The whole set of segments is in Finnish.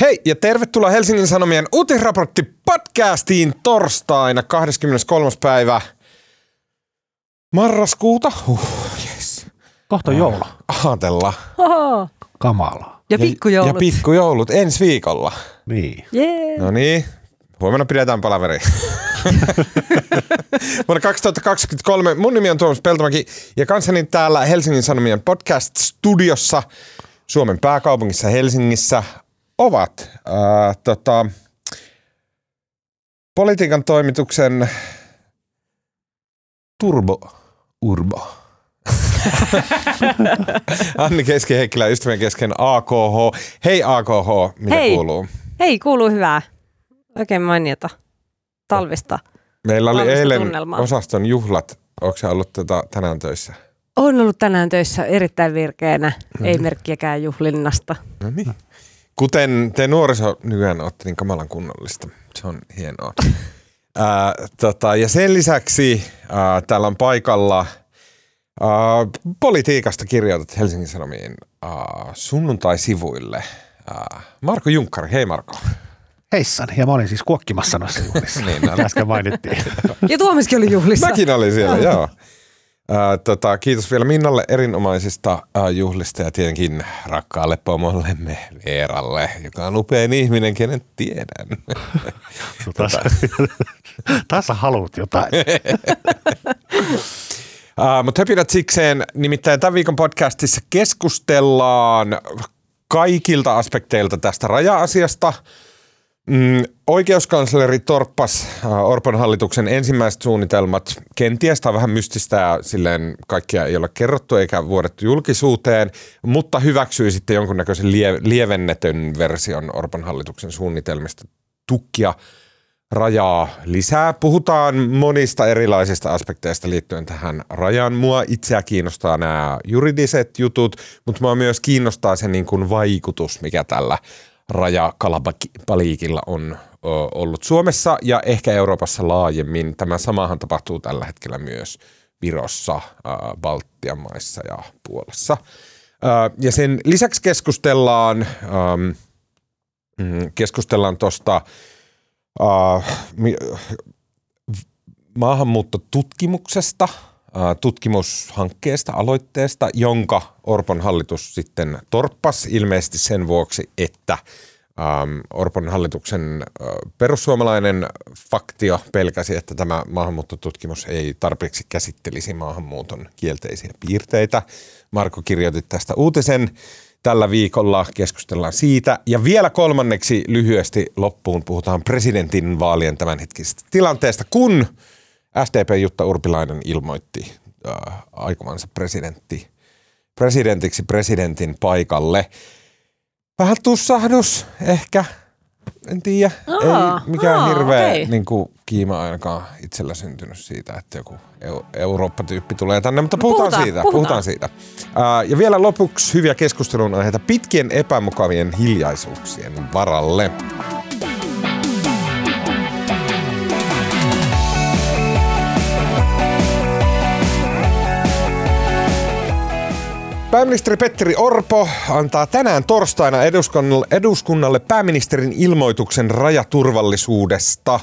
Hei ja tervetuloa Helsingin Sanomien uutisraportti podcastiin torstaina 23. päivä marraskuuta. Huh, yes. Kohta joulu. Aatella. Oho. Kamalaa. Ja pikkujoulut. Ja pikkujoulut ensi viikolla. Niin. Jee. No niin, huomenna pidetään palaveri. Vuonna 2023 mun nimi on Tuomas Peltomäki ja kanssani täällä Helsingin Sanomien podcast-studiossa Suomen pääkaupungissa Helsingissä ovat äh, tota, politiikan toimituksen Turbo Urbo. Anni Keski-Heikkilä, ystävien kesken AKH. Hei AKH, mitä Hei. kuuluu? Hei, kuuluu hyvää. Oikein mainiota talvista. Meillä oli Valmista eilen tunnelmaa. osaston juhlat. Onko se ollut tota, tänään töissä? On ollut tänään töissä erittäin virkeänä. Ei merkkiäkään juhlinnasta. No niin. Kuten te nuoriso nykyään olette niin kamalan kunnollista. Se on hienoa. Ää, tota, ja sen lisäksi ää, täällä on paikalla ää, politiikasta kirjoitat Helsingin Sanomiin ää, sunnuntai-sivuille. Ää, Marko Junkkari, hei Marko. Heissan. Ja mä olin siis kuokkimassa noissa juhlissa. Niin, no. Äsken mainittiin. Ja Tuomiskin oli juhlissa. Mäkin olin siellä, joo. Ää, tota, kiitos vielä Minnalle erinomaisista ää, juhlista ja tietenkin rakkaalle pomollemme Veeralle, joka on upein ihminen, kenen tiedän. Taas, taas sä haluut jotain. Uh, mutta höpinät sikseen, nimittäin tämän viikon podcastissa keskustellaan kaikilta aspekteilta tästä raja-asiasta. Mm, oikeuskansleri torppas uh, Orpon hallituksen ensimmäiset suunnitelmat. Kenties tämä vähän mystistä silleen kaikkia ei ole kerrottu eikä vuodettu julkisuuteen, mutta hyväksyi sitten jonkunnäköisen lie- lievennetön version Orpon hallituksen suunnitelmista tukkia rajaa lisää. Puhutaan monista erilaisista aspekteista liittyen tähän rajaan. Mua itseä kiinnostaa nämä juridiset jutut, mutta mua myös kiinnostaa se niin kuin vaikutus, mikä tällä rajakalapaliikilla on ö, ollut Suomessa ja ehkä Euroopassa laajemmin. Tämä samahan tapahtuu tällä hetkellä myös Virossa, Baltian maissa ja Puolassa. Ja sen lisäksi keskustellaan, ähm, mm, keskustellaan tuosta mi- maahanmuuttotutkimuksesta, tutkimushankkeesta, aloitteesta, jonka Orpon hallitus sitten torppas ilmeisesti sen vuoksi, että um, Orpon hallituksen uh, perussuomalainen faktio pelkäsi, että tämä maahanmuuttotutkimus ei tarpeeksi käsittelisi maahanmuuton kielteisiä piirteitä. Marko kirjoitti tästä uutisen tällä viikolla, keskustellaan siitä. Ja vielä kolmanneksi lyhyesti loppuun puhutaan presidentin vaalien tämänhetkisestä tilanteesta, kun SDP Jutta Urpilainen ilmoitti äh, aikovansa presidentti, presidentiksi presidentin paikalle. Vähän tussahdus ehkä, en tiedä. Ei mikään aa, hirveä okei. niin kuin, kiima ainakaan itsellä syntynyt siitä, että joku eu- Eurooppa-tyyppi tulee tänne, mutta puhutaan, Puhutaan, siitä. puhutaan. Puhutaan siitä. Ää, ja vielä lopuksi hyviä keskustelun aiheita pitkien epämukavien hiljaisuuksien varalle. Pääministeri Petteri Orpo antaa tänään torstaina eduskunnalle, eduskunnalle pääministerin ilmoituksen rajaturvallisuudesta.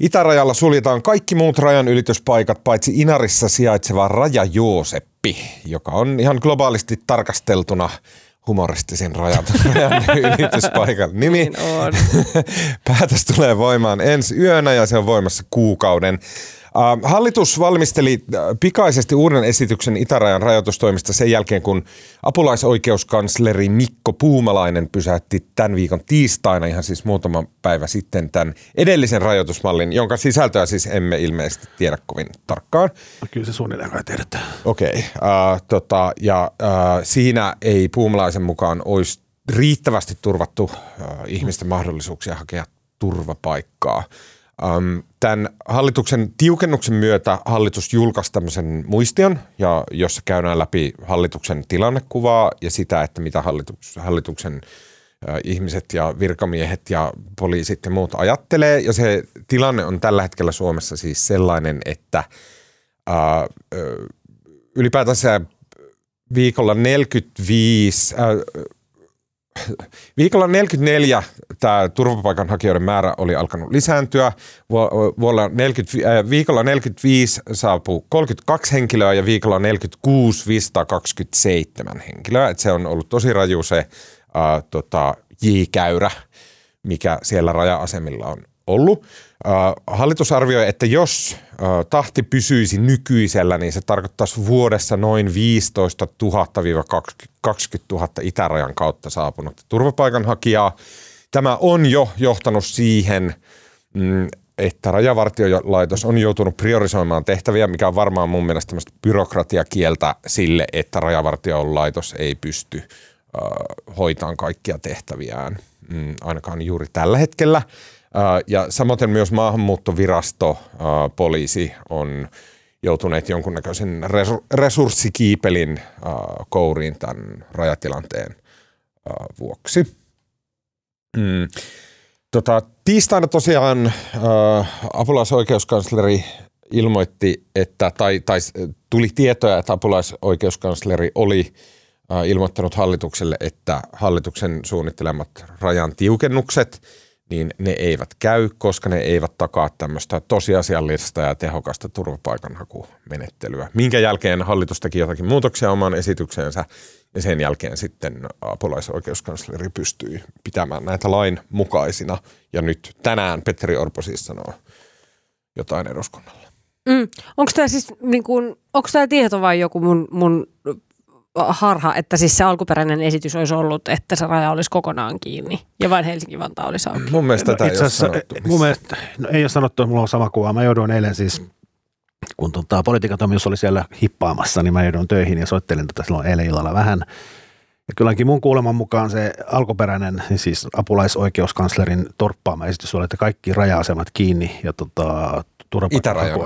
Itärajalla suljetaan kaikki muut rajan ylityspaikat paitsi Inarissa sijaitseva Raja Jooseppi, joka on ihan globaalisti tarkasteltuna humoristisin rajan, rajan ylityspaikan nimi. Niin on. Päätös tulee voimaan ensi yönä ja se on voimassa kuukauden. Hallitus valmisteli pikaisesti uuden esityksen itärajan rajoitustoimista sen jälkeen, kun apulaisoikeuskansleri Mikko Puumalainen pysäytti tämän viikon tiistaina, ihan siis muutama päivä sitten, tämän edellisen rajoitusmallin, jonka sisältöä siis emme ilmeisesti tiedä kovin tarkkaan. No, Kyllä se suunnilleen kai tiedetään. Okei, äh, tota, ja äh, siinä ei Puumalaisen mukaan olisi riittävästi turvattu äh, ihmisten mahdollisuuksia hakea turvapaikkaa. Ähm, tämän hallituksen tiukennuksen myötä hallitus julkaisi tämmöisen muistion, ja jossa käydään läpi hallituksen tilannekuvaa ja sitä, että mitä hallitus, hallituksen ihmiset ja virkamiehet ja poliisit ja muut ajattelee. Ja se tilanne on tällä hetkellä Suomessa siis sellainen, että ää, ylipäätänsä viikolla 45, äh, viikolla 44 tämä turvapaikanhakijoiden määrä oli alkanut lisääntyä. Vuonna 40, äh, viikolla 45 saapuu 32 henkilöä ja viikolla 46 527 henkilöä. Et se on ollut tosi raju se äh, tota, J-käyrä, mikä siellä raja-asemilla on ollut. Hallitus arvioi, että jos tahti pysyisi nykyisellä, niin se tarkoittaisi vuodessa noin 15 000-20 000 itärajan kautta saapunutta turvapaikanhakijaa. Tämä on jo johtanut siihen, mm, että rajavartiolaitos on joutunut priorisoimaan tehtäviä, mikä on varmaan mun mielestä tämmöistä byrokratiakieltä sille, että rajavartiolaitos ei pysty hoitamaan kaikkia tehtäviään, mm, ainakaan juuri tällä hetkellä. Ja samoin myös maahanmuuttovirasto, poliisi on joutuneet jonkunnäköisen resurssikiipelin kouriin tämän rajatilanteen vuoksi. Mm. Tota, tiistaina tosiaan apulaisoikeuskansleri ilmoitti, että, tai, tai tuli tietoja, että apulaisoikeuskansleri oli ilmoittanut hallitukselle, että hallituksen suunnittelemat rajan tiukennukset – niin ne eivät käy, koska ne eivät takaa tämmöistä tosiasiallista ja tehokasta turvapaikanhakumenettelyä. Minkä jälkeen hallitus teki jotakin muutoksia omaan esitykseensä ja sen jälkeen sitten apulaisoikeuskansleri pystyi pitämään näitä lain mukaisina. Ja nyt tänään Petteri Orpo siis sanoo jotain eduskunnalle. Mm. Onko tämä siis, niin kun, onko tämä tieto vai joku mun, mun harha, että siis se alkuperäinen esitys olisi ollut, että se raja olisi kokonaan kiinni ja vain Helsinki-Vantaa olisi auki. Mun mielestä no, tätä ei ole sanottu mun mielestä, no, ei ole sanottu, mulla on sama kuva. Mä jouduin eilen siis, kun tota, politiikatoimitus oli siellä hippaamassa, niin mä joudun töihin ja soittelin tätä silloin eilen illalla vähän. Ja kylläkin mun kuuleman mukaan se alkuperäinen, niin siis apulaisoikeuskanslerin torppaama esitys oli, että kaikki raja-asemat kiinni ja tota, Itärajan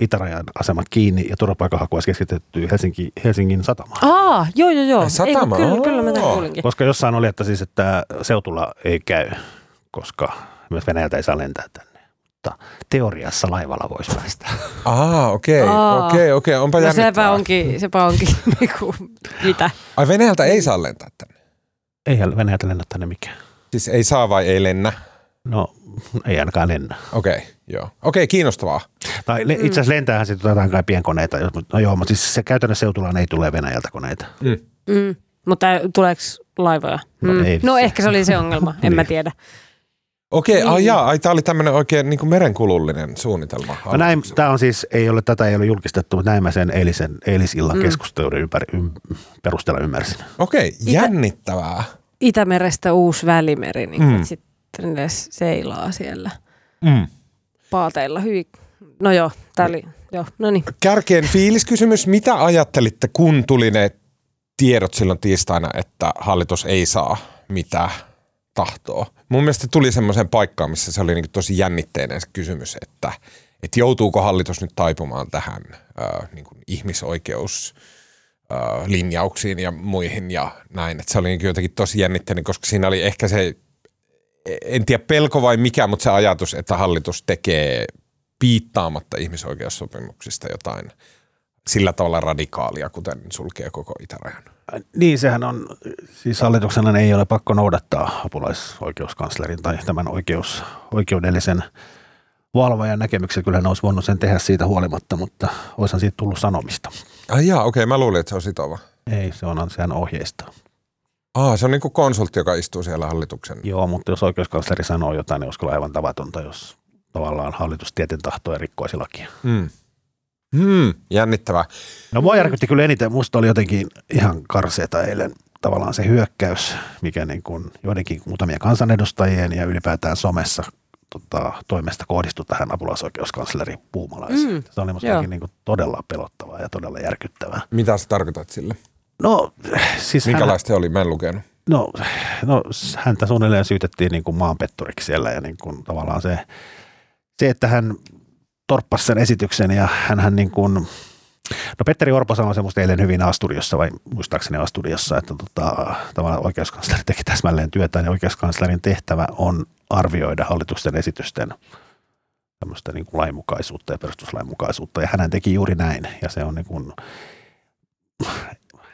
itärajan asemat kiinni ja turvapaikanhaku olisi keskitetty Helsinki, Helsingin satamaan. Aa, joo, joo, joo. Satama, Ei, kyllä, kyllä mä kuulinkin. Koska jossain oli, että siis, että seutulla ei käy, koska myös Venäjältä ei saa lentää tänne. Mutta teoriassa laivalla voisi päästä. Aa, okei, okay, okei, okay, okei, okay. onpa no sepä onkin, sepä onkin niinku, mitä. Ai Venäjältä ei saa lentää tänne? Ei Venäjältä lennä tänne mikään. Siis ei saa vai ei lennä? No ei ainakaan lennä. Okei, okay, joo. Okei, okay, kiinnostavaa. Tai itse asiassa lentäähän sitten jotain kai pienkoneita. No joo, mutta siis se käytännössä seutulaan ei tule Venäjältä koneita. Mm. Mm. Mutta tuleeko laivoja? No, mm. ei, no ehkä se oli se ongelma, en mä niin. tiedä. Okei, okay, niin. ai, ai tämä oli tämmöinen oikein niin merenkulullinen suunnitelma. No näin, tämä on siis, ei ole, tätä ei ole julkistettu, mutta näin mä sen eilisen, eilisillan mm. keskustelun ympäri, ym, perusteella ymmärsin. Okei, okay, jännittävää. Itä, Itämerestä uusi välimeri, niin mm. sitten seilaa siellä mm. paateilla. Hyi. No joo, tää oli, joo, no niin. Kärkeen fiiliskysymys. Mitä ajattelitte, kun tuli ne tiedot silloin tiistaina, että hallitus ei saa mitään tahtoa? Mun mielestä tuli semmoiseen paikkaan, missä se oli niin tosi jännitteinen se kysymys, että, että joutuuko hallitus nyt taipumaan tähän äh, niin kuin ihmisoikeus linjauksiin ja muihin ja näin. Että se oli niin jotenkin tosi jännitteinen, koska siinä oli ehkä se en tiedä pelko vai mikä, mutta se ajatus, että hallitus tekee piittaamatta ihmisoikeussopimuksista jotain sillä tavalla radikaalia, kuten sulkee koko itärajan. Niin, sehän on, siis hallituksena ei ole pakko noudattaa apulaisoikeuskanslerin tai tämän oikeus, oikeudellisen valvojan näkemyksiä. Kyllä ne olisi voinut sen tehdä siitä huolimatta, mutta olisihan siitä tullut sanomista. Ai jaa, okei, okay, mä luulin, että se on sitova. Ei, se on sehän ohjeistaa. Aa, se on niin kuin konsultti, joka istuu siellä hallituksen. Joo, mutta jos oikeuskansleri sanoo jotain, niin olisiko aivan tavatonta, jos tavallaan hallitus tieten tahtoa rikkoisi lakia. Hmm. Hmm, jännittävää. No mua järkytti kyllä eniten. Musta oli jotenkin ihan karseeta eilen tavallaan se hyökkäys, mikä niin kuin joidenkin muutamia kansanedustajien ja ylipäätään somessa tota, toimesta kohdistui tähän apulaisoikeuskansleri Puumalaiseen. Mm, se oli musta niin kuin todella pelottavaa ja todella järkyttävää. Mitä sä tarkoitat sille? No, siis Minkälaista hän, oli? Mä en lukenut. No, no häntä suunnilleen syytettiin niin kuin maanpetturiksi siellä ja niin kuin tavallaan se, se, että hän torppasi sen esityksen ja hän niin kuin, no Petteri Orpo sanoi semmoista eilen hyvin Astudiossa vai muistaakseni Astudiossa, että tota, tavallaan oikeuskansleri teki täsmälleen työtään ja oikeuskanslerin tehtävä on arvioida hallitusten esitysten tämmöistä niin kuin lainmukaisuutta ja perustuslainmukaisuutta ja hän teki juuri näin ja se on niin kuin,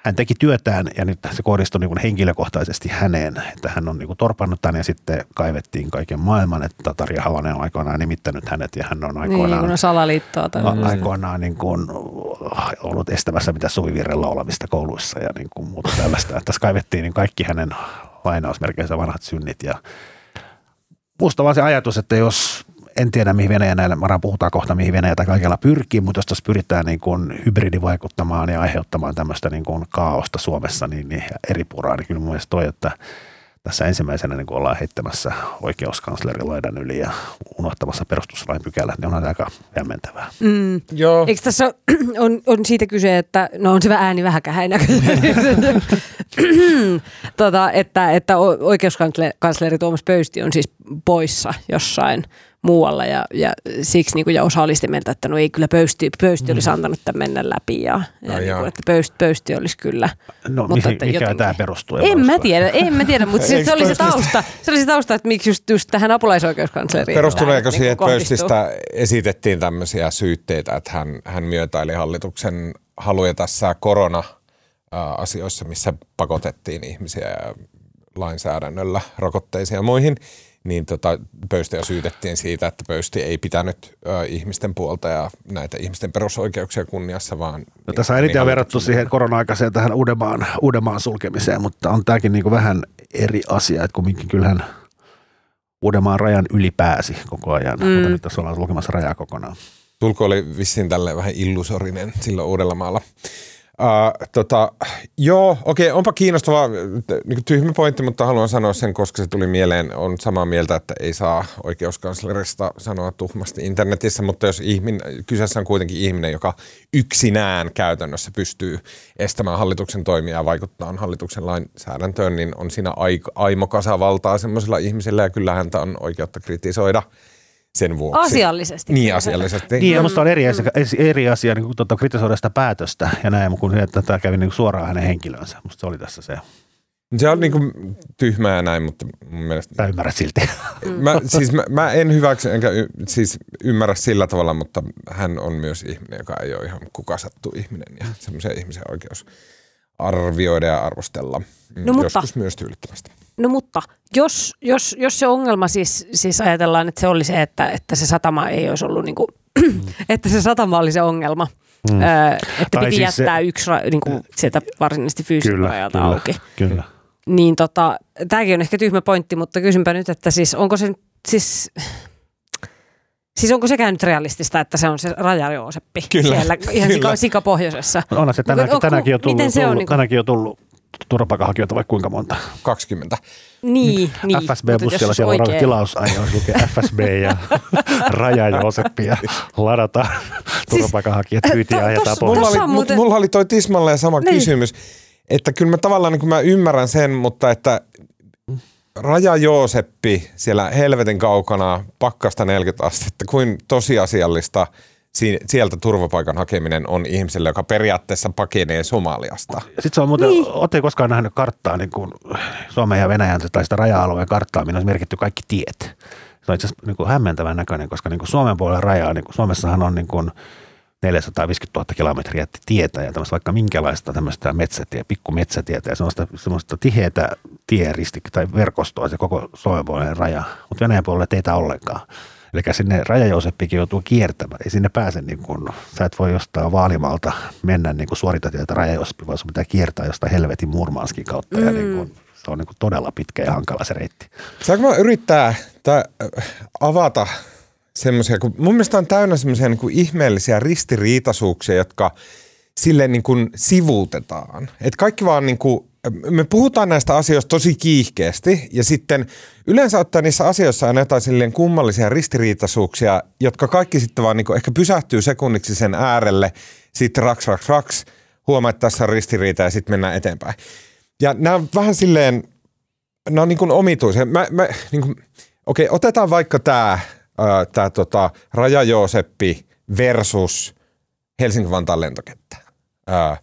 hän teki työtään ja nyt se kohdistui niin henkilökohtaisesti häneen, että hän on niin torpannut tämän ja sitten kaivettiin kaiken maailman, että Tarja Halonen on aikoinaan nimittänyt hänet ja hän on Niin, aikoinaan, kun on salaliittoa. Tai... aikoinaan niin kuin ollut estämässä mitä suvivirrellä olemista kouluissa ja niin kuin muuta tällaista. Että Tässä kaivettiin niin kaikki hänen lainausmerkeissä vanhat synnit ja musta vaan se ajatus, että jos en tiedä mihin Venäjä näillä, varmaan puhutaan kohta mihin Venäjä tai kaikella pyrkii, mutta jos tässä pyritään niin kuin hybridivaikuttamaan ja aiheuttamaan tämmöistä niin kuin kaaosta Suomessa niin, niin eri puraa, niin kyllä mun mielestä toi, että tässä ensimmäisenä niin kuin ollaan heittämässä oikeuskanslerin laidan yli ja unohtamassa perustuslain pykälät, niin on aika hämmentävää. Mm. Joo. Eikö tässä on, on siitä kyse, että no on se ääni vähän kähäinä, tota, että, että oikeuskansleri Tuomas Pöysti on siis poissa jossain muualla ja, ja siksi niin kuin, ja osa oli sitä mieltä, että no ei kyllä Pöysti, Pöysti olisi antanut tämän mennä läpi ja, ja Ai niin kuin, että Pöysti, Pöysti olisi kyllä. No Mutta mihin, että mikä jotenkin- tämä perustuu? ja En mä tiedä, en mä tiedä, mutta se, se oli se tausta, se oli se tausta, että miksi just, just tähän apulaisoikeuskansleriin. Perustuneeko tämä siihen, että niin. Pöystistä esitettiin tämmöisiä syytteitä, että hän, hän myötäili hallituksen haluja tässä korona-asioissa, missä pakotettiin ihmisiä lainsäädännöllä rokotteisiin ja muihin, niin tota, Pöystiä syytettiin siitä, että Pöysti ei pitänyt ö, ihmisten puolta ja näitä ihmisten perusoikeuksia kunniassa, vaan... No, tässä on niin eniten verrattu hallituksen- siihen korona-aikaiseen tähän Uudenmaan, Uudenmaan sulkemiseen, mutta on tämäkin niin vähän eri asia, että kumminkin kyllähän Uudenmaan rajan yli pääsi koko ajan, mm. mutta nyt tässä ollaan sulkemassa rajaa kokonaan. Tulko oli vissiin tälle vähän illusorinen silloin Uudellamaalla. Uh, tota, joo, okei, onpa kiinnostava niin tyhmä pointti, mutta haluan sanoa sen, koska se tuli mieleen. On samaa mieltä, että ei saa oikeuskanslerista sanoa tuhmasti internetissä, mutta jos ihminen, kyseessä on kuitenkin ihminen, joka yksinään käytännössä pystyy estämään hallituksen toimia ja vaikuttaa hallituksen lainsäädäntöön, niin on siinä aik- aimo kasavaltaa semmoisella ihmisellä ja kyllä häntä on oikeutta kritisoida sen vuoksi. Asiallisesti. Niin, asiallisesti. Niin, musta on eri asia, eri asia niin kuin, tota, kritisoida sitä päätöstä ja näin, kuin se, että tämä kävi niin kuin suoraan hänen henkilönsä. Musta se oli tässä se. Se on niinku tyhmää ja näin, mutta mun mielestä... Sä ymmärrät silti. Mä, siis mä, mä en hyväksy enkä y, siis ymmärrä sillä tavalla, mutta hän on myös ihminen, joka ei ole ihan kuka sattuu ihminen ja semmoisen ihmisen oikeus arvioida ja arvostella. Mm, No mutta- Joskus myös tyydyttävästi. No mutta jos, jos, jos se ongelma siis, siis ajatellaan, että se oli se, että, että se satama ei olisi ollut niin kuin, että se satama oli se ongelma. Mm. Öö, että Tai piti siis se- jättää yksi ra, niin kuin sieltä varsinaisesti fyysiseltä rajalta kyllä, auki. kyllä. Niin tota, tämäkin on ehkä tyhmä pointti, mutta kysynpä nyt, että siis onko se siis, siis onko sekään nyt realistista, että se on se raja Jooseppi Kyllä, siellä ihan kyllä. sika, sikapohjoisessa? No Onhan se tänäänkin, Onko- tänäänkin, on tullut, miten se on tullut, niin kuin- tänäänkin on tullut turvapaikanhakijoita vaikka kuinka monta. 20. Niin, niin. FSB-bussilla siellä on oikein- tilausajo, lukee FSB ja Raja Jooseppi ja ladataan turvapaikanhakijat kyytiä ajetaan pois. Mulla oli, on muuten- mulla oli toi tismalleen sama Niin. kysymys, että kyllä mä tavallaan niin mä ymmärrän sen, mutta että Raja Jooseppi siellä helvetin kaukana pakkasta 40 astetta, kuin tosiasiallista si- sieltä turvapaikan hakeminen on ihmiselle, joka periaatteessa pakenee Somaliasta. Sitten se on muuten, niin. ootte koskaan nähnyt karttaa, niin kuin Suomen ja Venäjän tai sitä raja-alueen karttaa, minne on merkitty kaikki tiet. Se on itse asiassa niin kuin hämmentävän näköinen, koska niin kuin Suomen puolella rajaa, niin kuin Suomessahan on niin kuin 450 000 kilometriä tietä ja tämmöistä vaikka minkälaista tämmöistä metsätie, pikku metsätietä ja semmoista, semmoista tiheätä tieristik tai verkostoa se koko Suomen puolinen raja, mutta Venäjän puolella teitä ollenkaan. Eli sinne Rajajouseppikin joutuu kiertämään. Ei sinne pääse, niin kuin, sä et voi jostain Vaalimalta mennä niin suoritatietä Rajajouseppi, vaan sun pitää kiertää jostain helvetin Murmanskin kautta. Mm. Ja niin kuin, se on niin todella pitkä ja hankala se reitti. Saanko mä yrittää tää, äh, avata semmoisia, kun mun mielestä on täynnä semmoisia niin ihmeellisiä ristiriitaisuuksia, jotka silleen niin kuin sivuutetaan. Et kaikki vaan niin kuin, me puhutaan näistä asioista tosi kiihkeästi ja sitten yleensä ottaen niissä asioissa on jotain silleen kummallisia ristiriitaisuuksia, jotka kaikki sitten vaan niin kuin ehkä pysähtyy sekunniksi sen äärelle, sitten raks, raks, raks, huomaa, että tässä on ristiriita ja sitten mennään eteenpäin. Ja nämä on vähän silleen, nämä on niin kuin omituisia. Mä, mä, niin kuin, okei, otetaan vaikka tämä tää tota, Raja Jooseppi versus Helsinki-Vantaan lentokenttä. Ää,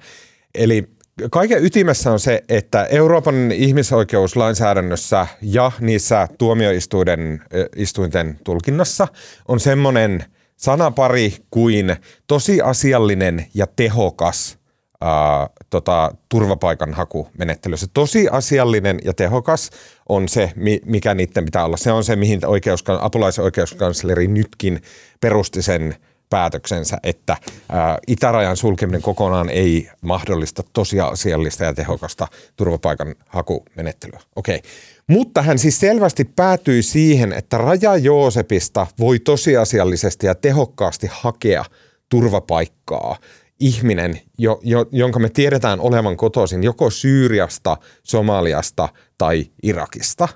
eli kaiken ytimessä on se, että Euroopan ihmisoikeuslainsäädännössä ja niissä tuomioistuinten istuinten tulkinnassa on semmoinen sanapari kuin tosiasiallinen ja tehokas ää, tota, turvapaikanhakumenettely. Se tosiasiallinen ja tehokas on se, mi- mikä niiden pitää olla. Se on se, mihin oikeuskan, apulaisoikeuskansleri nytkin perusti sen päätöksensä, että ää, itärajan sulkeminen kokonaan ei mahdollista tosiasiallista ja tehokasta turvapaikanhakumenettelyä. Okei. Mutta hän siis selvästi päätyi siihen, että Raja Joosepista voi tosiasiallisesti ja tehokkaasti hakea turvapaikkaa ihminen, jo, jo, jonka me tiedetään olevan kotoisin joko Syyriasta, Somaliasta tai Irakista.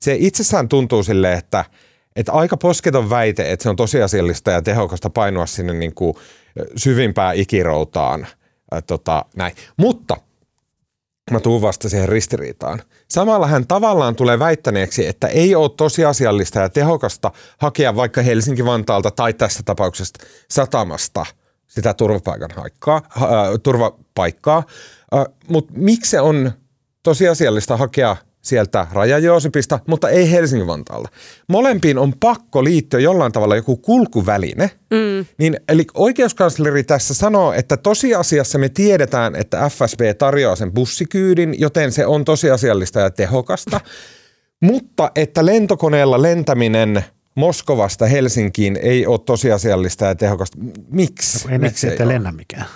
Se itsessään tuntuu sille, että, että aika posketon väite, että se on tosiasiallista ja tehokasta painua sinne niin kuin syvimpään ikiroutaan. Ää, tota, näin. Mutta mä tuun vasta siihen ristiriitaan. Samalla hän tavallaan tulee väittäneeksi, että ei ole tosiasiallista ja tehokasta hakea vaikka Helsinki-Vantaalta tai tässä tapauksessa satamasta sitä turvapaikanhaikkaa, äh, turvapaikkaa. Äh, Mutta miksi se on tosiasiallista hakea sieltä Raja-Joosepista, mutta ei Helsingin-Vantaalta. Molempiin on pakko liittyä jollain tavalla joku kulkuväline. Mm. Niin, eli oikeuskansleri tässä sanoo, että tosiasiassa me tiedetään, että FSB tarjoaa sen bussikyydin, joten se on tosiasiallista ja tehokasta. mutta että lentokoneella lentäminen Moskovasta Helsinkiin ei ole tosiasiallista ja tehokasta. Miksi? Ei ne Miksi ole? lennä mikään.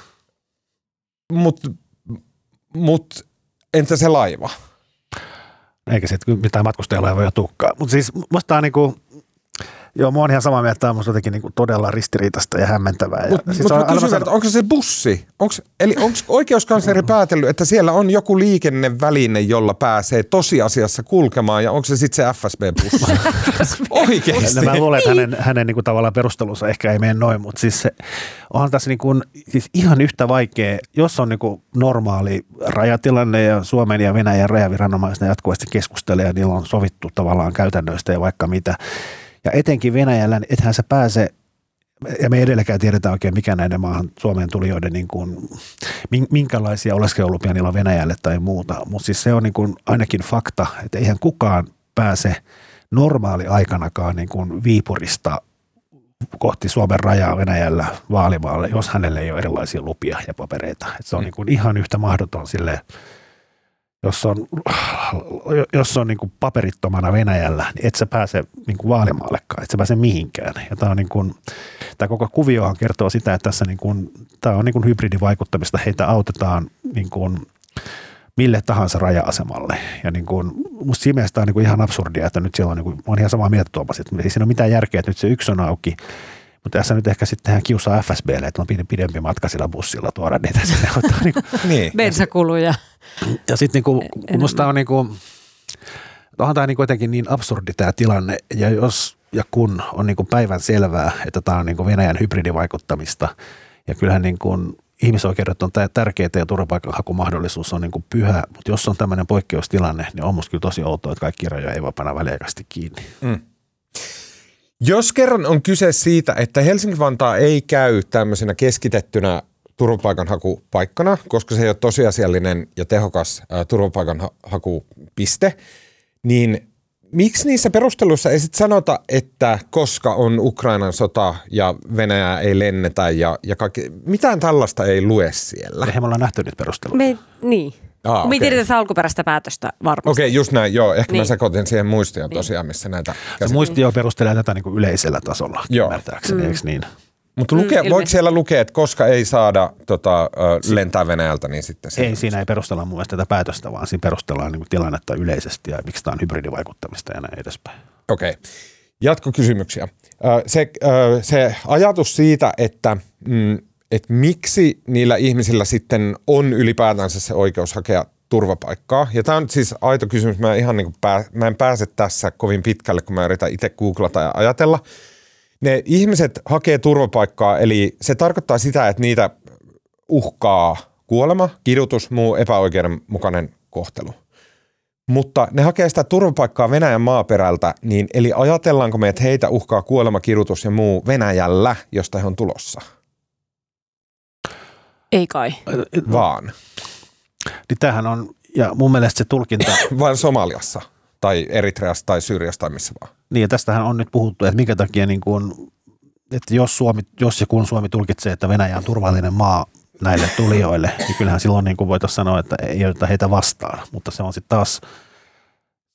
Mut, mut entä se laiva? Eikä kyllä mitään matkustajalaivoja tukkaa. Mutta siis musta on niinku, joo, mä oon ihan samaa mieltä, että tämä on musta jotenkin niinku todella ristiriitasta ja hämmentävää. Ja Mutta siis mut on kysyn, että onko se bussi? Onks, eli onko oikeuskansleri päätellyt, että siellä on joku liikenneväline, jolla pääsee tosiasiassa kulkemaan, ja onko se sitten se FSB-bussi? Oikeasti. Ja mä luulen, että hänen, hänen niin kuin tavallaan perustelunsa ehkä ei mene noin, mutta siis se, onhan tässä niin kuin, siis ihan yhtä vaikea, jos on niin kuin normaali rajatilanne ja Suomen ja Venäjän rajaviranomaiset ne jatkuvasti keskustelee ja niillä on sovittu tavallaan käytännöistä ja vaikka mitä. Ja etenkin Venäjällä, niin ethän sä pääse ja me edelläkään tiedetä oikein, mikä näiden maahan Suomeen tulijoiden, niin kuin, min- minkälaisia oleskelulupia niillä on Venäjälle tai muuta. Mutta siis se on niin kuin ainakin fakta, että eihän kukaan pääse normaali aikanakaan niin kuin Viipurista kohti Suomen rajaa Venäjällä vaalimaalle, jos hänelle ei ole erilaisia lupia ja papereita. Et se on niin kuin ihan yhtä mahdoton sille, jos on, jos on niin kuin paperittomana Venäjällä, niin et sä pääse niin kuin vaalimaallekaan, et sä pääse mihinkään. Ja tämä, on niin kuin, tämä koko kuviohan kertoo sitä, että tässä niin kuin, tämä on niin kuin hybridivaikuttamista. Heitä autetaan niin kuin mille tahansa raja-asemalle. Ja niin kuin, musta siinä mielessä tämä on niin kuin ihan absurdia, että nyt siellä on, niin kuin, oon ihan samaa mieltä Tuomas, että ei siinä ole mitään järkeä, että nyt se yksi on auki, mutta tässä nyt ehkä sitten tehdään kiusaa FSBlle, että on pide- pidempi matka sillä bussilla tuoda niitä sinne. Mutta niin kuin, niin. Bensakuluja. ja sitten niinku, Enemmän. musta on niinku, onhan tämä niinku jotenkin niin absurdi tämä tilanne, ja jos ja kun on niinku päivän selvää, että tämä on niinku Venäjän hybridivaikuttamista, ja kyllähän niinku ihmisoikeudet on tää- tärkeitä ja turvapaikanhakumahdollisuus on niinku pyhä, mutta jos on tämmöinen poikkeustilanne, niin on musta kyllä tosi outoa, että kaikki rajoja ei voi panna väliaikaisesti kiinni. Jos kerran on kyse siitä, että Helsinki-Vantaa ei käy tämmöisenä keskitettynä turvapaikanhakupaikkana, koska se ei ole tosiasiallinen ja tehokas ää, turvapaikanhakupiste, niin miksi niissä perusteluissa ei sit sanota, että koska on Ukrainan sota ja Venäjää ei lennetä ja, ja kaikki, mitään tällaista ei lue siellä? Eihän me ollaan nähty nyt perusteluja. Me, niin. Aa, Me okei. ei tiedetä alkuperäistä päätöstä varmasti. Okei, just näin, joo. Ehkä niin. mä Niin. sekoitin siihen muistioon tosiaan, missä näitä Se käsitellään. muistio perustelee tätä niinku yleisellä tasolla, Joo. ymmärtääkseni, eikö niin? Mutta lukee, Mm, voiko siellä lukea, että koska ei saada tota, lentää Venäjältä, niin sitten. Ei, siinä ei perustella mun mielestä tätä päätöstä, vaan siinä perustellaan niin tilannetta yleisesti ja miksi tämä on hybridivaikuttamista ja näin edespäin. Okei. Jatkokysymyksiä. Ö, Se, se ajatus siitä, että, mm, että miksi niillä ihmisillä sitten on ylipäätänsä se oikeus hakea turvapaikkaa. Ja tämä on siis aito kysymys. Mä, ihan niin pää, mä en pääse tässä kovin pitkälle, kun mä yritän itse googlata ja ajatella. Ne ihmiset hakee turvapaikkaa, eli se tarkoittaa sitä, että niitä uhkaa kuolema, kidutus, muu epäoikeudenmukainen kohtelu. Mutta ne hakee sitä turvapaikkaa Venäjän maaperältä, niin eli ajatellaanko me, että heitä uhkaa kuolema, kidutus ja muu Venäjällä, josta he on tulossa? Ei kai. Vaan. Niin tämähän on, ja mun mielestä se tulkinta, Vaan Somaliassa tai Eritreassa tai Syyriassa tai missä vaan. niin ja tästähän on nyt puhuttu, että minkä takia niin kuin, että jos, Suomi, jos ja kun Suomi tulkitsee, että Venäjä on turvallinen maa näille tulijoille, niin kyllähän silloin niin kuin voitaisiin sanoa, että ei oteta heitä vastaan. Mutta se on sitten taas,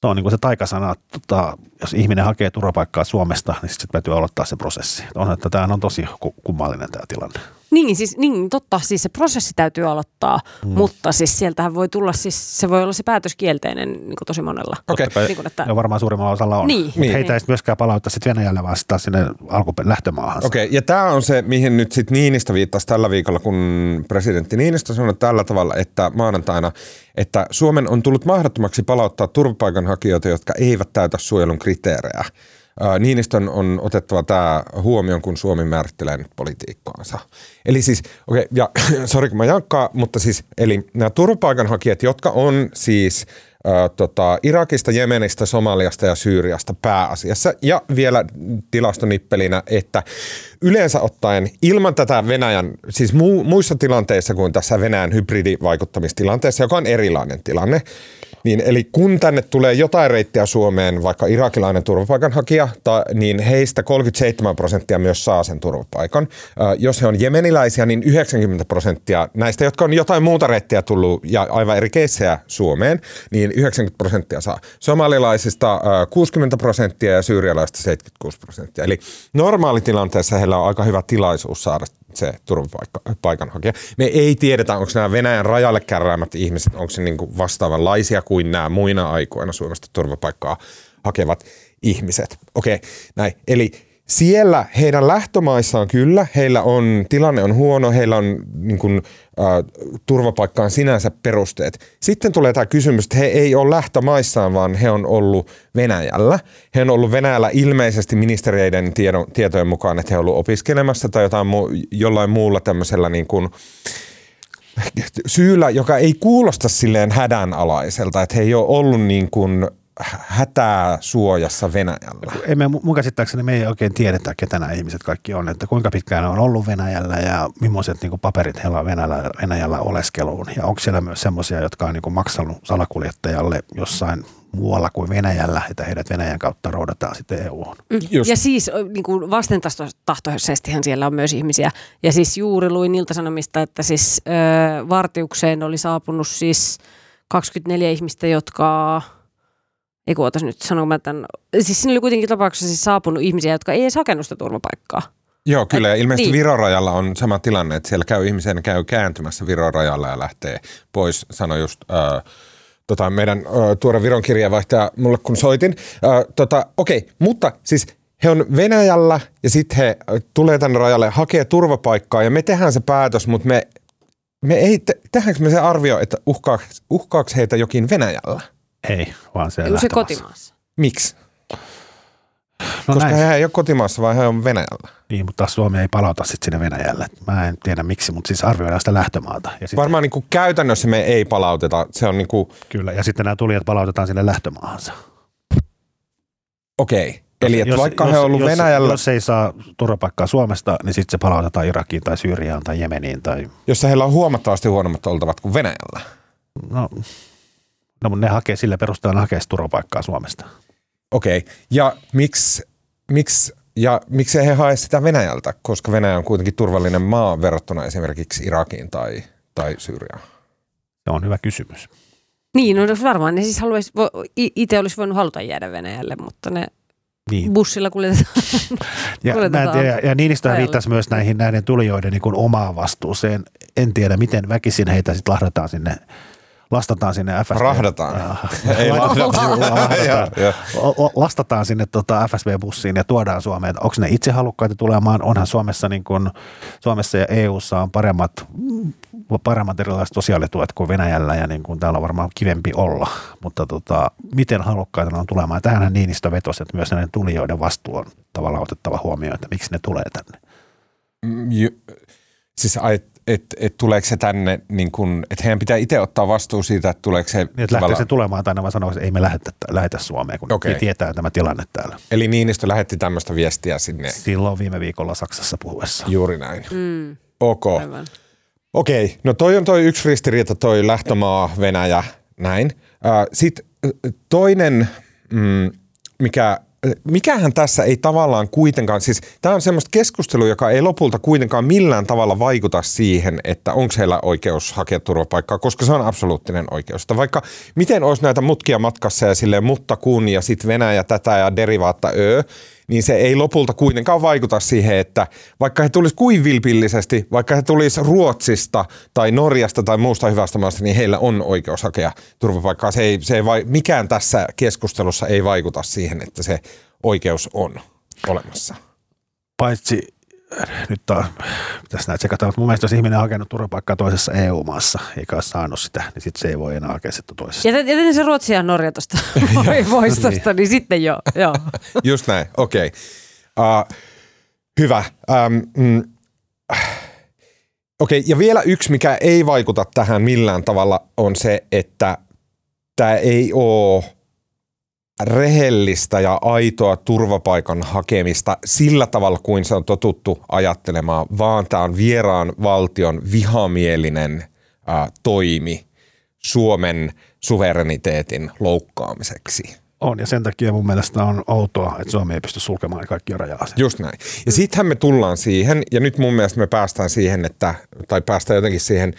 se on niin kuin se taikasana, että tota, jos ihminen hakee turvapaikkaa Suomesta, niin sitten täytyy aloittaa se prosessi. On, että tämä on tosi kummallinen tämä tilanne. Niin, siis, niin, totta. Siis se prosessi täytyy aloittaa, mm. mutta siis sieltähän voi tulla, siis se voi olla se päätös kielteinen niin kuin tosi monella. Okei. Okay. Niin kuin, että, Ja varmaan suurimmalla osalla on. Niin. Niin. heitä ei myöskään palauttaa sitten Venäjälle, taas sinne alkupe- lähtömaahan. Okei, ja tämä on se, mihin nyt sitten Niinistö viittasi tällä viikolla, kun presidentti Niinistö sanoi tällä tavalla, että maanantaina, että Suomen on tullut mahdottomaksi palauttaa turvapaikanhakijoita, jotka eivät täytä suojelun kriteerejä. Niinistön on otettava tämä huomioon, kun Suomi määrittelee nyt politiikkaansa. Eli siis, okei, okay, ja sori kun mä jankkaan, mutta siis, eli nämä turvapaikanhakijat, jotka on siis ää, tota, Irakista, Jemenistä, Somaliasta ja Syyriasta pääasiassa. Ja vielä tilastonippelinä, että yleensä ottaen ilman tätä Venäjän, siis mu, muissa tilanteissa kuin tässä Venäjän hybridivaikuttamistilanteessa, joka on erilainen tilanne, niin eli kun tänne tulee jotain reittiä Suomeen, vaikka irakilainen turvapaikanhakija, ta, niin heistä 37 prosenttia myös saa sen turvapaikan. Ö, jos he on jemeniläisiä, niin 90 prosenttia näistä, jotka on jotain muuta reittiä tullut ja aivan eri keissejä Suomeen, niin 90 prosenttia saa. Somalilaisista ö, 60 prosenttia ja syyrialaisista 76 prosenttia. Eli normaalitilanteessa heillä on aika hyvä tilaisuus saada se turvapaikanhakija. Me ei tiedetä, onko nämä Venäjän rajalle kärräämät ihmiset, onko se niin kuin vastaavanlaisia kuin nämä muina aikoina Suomesta turvapaikkaa hakevat ihmiset. Okei, näin. Eli siellä heidän lähtömaissaan kyllä, heillä on, tilanne on huono, heillä on niin kuin, äh, turvapaikkaan sinänsä perusteet. Sitten tulee tämä kysymys, että he ei ole lähtömaissaan, vaan he on ollut Venäjällä. He on ollut Venäjällä ilmeisesti ministeriöiden tiedon, tietojen mukaan, että he on ollut opiskelemassa tai jotain muu, jollain muulla tämmöisellä niin kuin, syyllä, joka ei kuulosta silleen hädänalaiselta, että he ei ole ollut niin kuin hätää suojassa Venäjällä. Emme, mun käsittääkseni me ei oikein tiedetä, ketä nämä ihmiset kaikki on, että kuinka pitkään ne on ollut Venäjällä ja millaiset niin paperit heillä on Venäjällä, Venäjällä oleskeluun. Ja onko siellä myös semmoisia, jotka on niin maksanut salakuljettajalle jossain muualla kuin Venäjällä, että heidät Venäjän kautta roudataan sitten EU:hun. Just. Ja siis niin kuin vastentahtoisestihan siellä on myös ihmisiä. Ja siis juuri luin Iltasanomista, että siis ö, Vartiukseen oli saapunut siis 24 ihmistä, jotka ei kun ootas nyt, sanonko mä tämän. Siis sinne oli kuitenkin tapauksessa siis saapunut ihmisiä, jotka ei edes hakenut sitä turvapaikkaa. Joo, kyllä. Ja ilmeisesti niin. niin. Viron rajalla on sama tilanne, että siellä käy ihmisiä, ne käy kääntymässä Viron rajalla ja lähtee pois, sanoi just äh, tota, meidän äh, tuore Viron kirjeenvaihtaja mulle, kun soitin. Äh, tota, Okei, mutta siis he on Venäjällä ja sitten he tulee tänne rajalle, hakee turvapaikkaa ja me tehdään se päätös, mutta me, me ei, te, tehdäänkö me se arvio, että uhkaako, uhkaako heitä jokin Venäjällä? Ei, vaan siellä Ei se kotimaassa. Miksi? No Koska näin. he ei ole kotimaassa, vaan he on Venäjällä. Niin, mutta Suomi ei palauta sitten sinne Venäjälle. Mä en tiedä miksi, mutta siis arvioidaan sitä lähtömaata. Ja sitten, Varmaan niin kuin käytännössä me ei palauteta. Se on niin kuin, kyllä, ja sitten nämä tulijat palautetaan sinne lähtömaahansa. okei. Eli että vaikka he on ollut jos, Venäjällä, Jos ei saa turvapaikkaa Suomesta, niin sitten se palautetaan Irakiin tai Syyriaan tai Jemeniin. Tai, jossa heillä on huomattavasti huonommat oltavat kuin Venäjällä. no, no, mutta ne hakee sillä perusteella hakee turvapaikkaa Suomesta. Okei. Ja miksi, miksi, ja miksi he hae sitä Venäjältä? Koska Venäjä on kuitenkin turvallinen maa verrattuna esimerkiksi Irakiin tai, tai Syyriaan. Se on hyvä kysymys. Niin, no varmaan ne siis haluaisi, itse olisi voinut haluta jäädä Venäjälle, mutta ne Niin. bussilla kuljetetaan. Ja, mä kuljetetaan tiedä, ja Niinistö viittasi myös näihin näiden tulijoiden niin kuin omaan vastuuseen. En tiedä, miten väkisin heitä sitten lahdataan sinne, lastataan sinne FSB. Rahdataan. Ei lastataan sinne tota FSB-bussiin ja tuodaan Suomeen. Onko ne itse halukkaita tulemaan? Onhan Suomessa, niin kun, Suomessa ja EU:ssa on paremmat, paremmat erilaiset sosiaalituet kuin Venäjällä ja niin kun täällä on varmaan kivempi olla. Mutta tota, miten halukkaita ne on tulemaan? Tähän Niinistö vetosi, että myös näiden tulijoiden vastuu on tavallaan otettava huomioon, että miksi ne tulee tänne. Mm, Siis ai, et, et, tuleeko se tänne, niin kun, että heidän pitää itse ottaa vastuu siitä, että tuleeko se... Niin, että lähtee tavallaan- se tulemaan tänne, vaan sanoo, että ei me lähetä, lähetä Suomeen, kun okay. tietää tämä tilanne täällä. Eli Niinistö lähetti tämmöistä viestiä sinne. Silloin viime viikolla Saksassa puhuessa. Juuri näin. Mm, Ok. aivan. Okei, no toi on toi yksi ristiriita, toi lähtömaa, Venäjä, näin. Sitten toinen, mm, mikä mikähän tässä ei tavallaan kuitenkaan, siis tämä on semmoista keskustelua, joka ei lopulta kuitenkaan millään tavalla vaikuta siihen, että onko heillä oikeus hakea turvapaikkaa, koska se on absoluuttinen oikeus. Että vaikka miten olisi näitä mutkia matkassa ja silleen mutta kun ja sitten Venäjä tätä ja derivaatta ö, niin se ei lopulta kuitenkaan vaikuta siihen, että vaikka he tulisi kuin vilpillisesti, vaikka he tulisi Ruotsista tai Norjasta tai muusta hyvästä maasta, niin heillä on oikeus hakea turvapaikkaa. Se ei, se ei vai, mikään tässä keskustelussa ei vaikuta siihen, että se oikeus on olemassa. Paitsi nyt taas, tässä näet sekata, mutta mun mielestä jos ihminen on hakenut turvapaikkaa toisessa EU-maassa eikä ole saanut sitä, niin sitten se ei voi enää hakea sitä toisesta. Jätän, jätän se Ruotsi ja Norja tuosta pois tosta, niin sitten joo. joo. Just näin, okei. Okay. Uh, hyvä. Um, mm, Okei, okay, ja vielä yksi, mikä ei vaikuta tähän millään tavalla, on se, että tämä ei ole rehellistä ja aitoa turvapaikan hakemista sillä tavalla kuin se on totuttu ajattelemaan, vaan tämä on vieraan valtion vihamielinen ää, toimi Suomen suvereniteetin loukkaamiseksi. On, ja sen takia mun mielestä on outoa, että Suomi ei pysty sulkemaan kaikkia rajaa. Just näin. Ja sittenhän me tullaan siihen, ja nyt mun mielestä me päästään siihen, että, tai päästään jotenkin siihen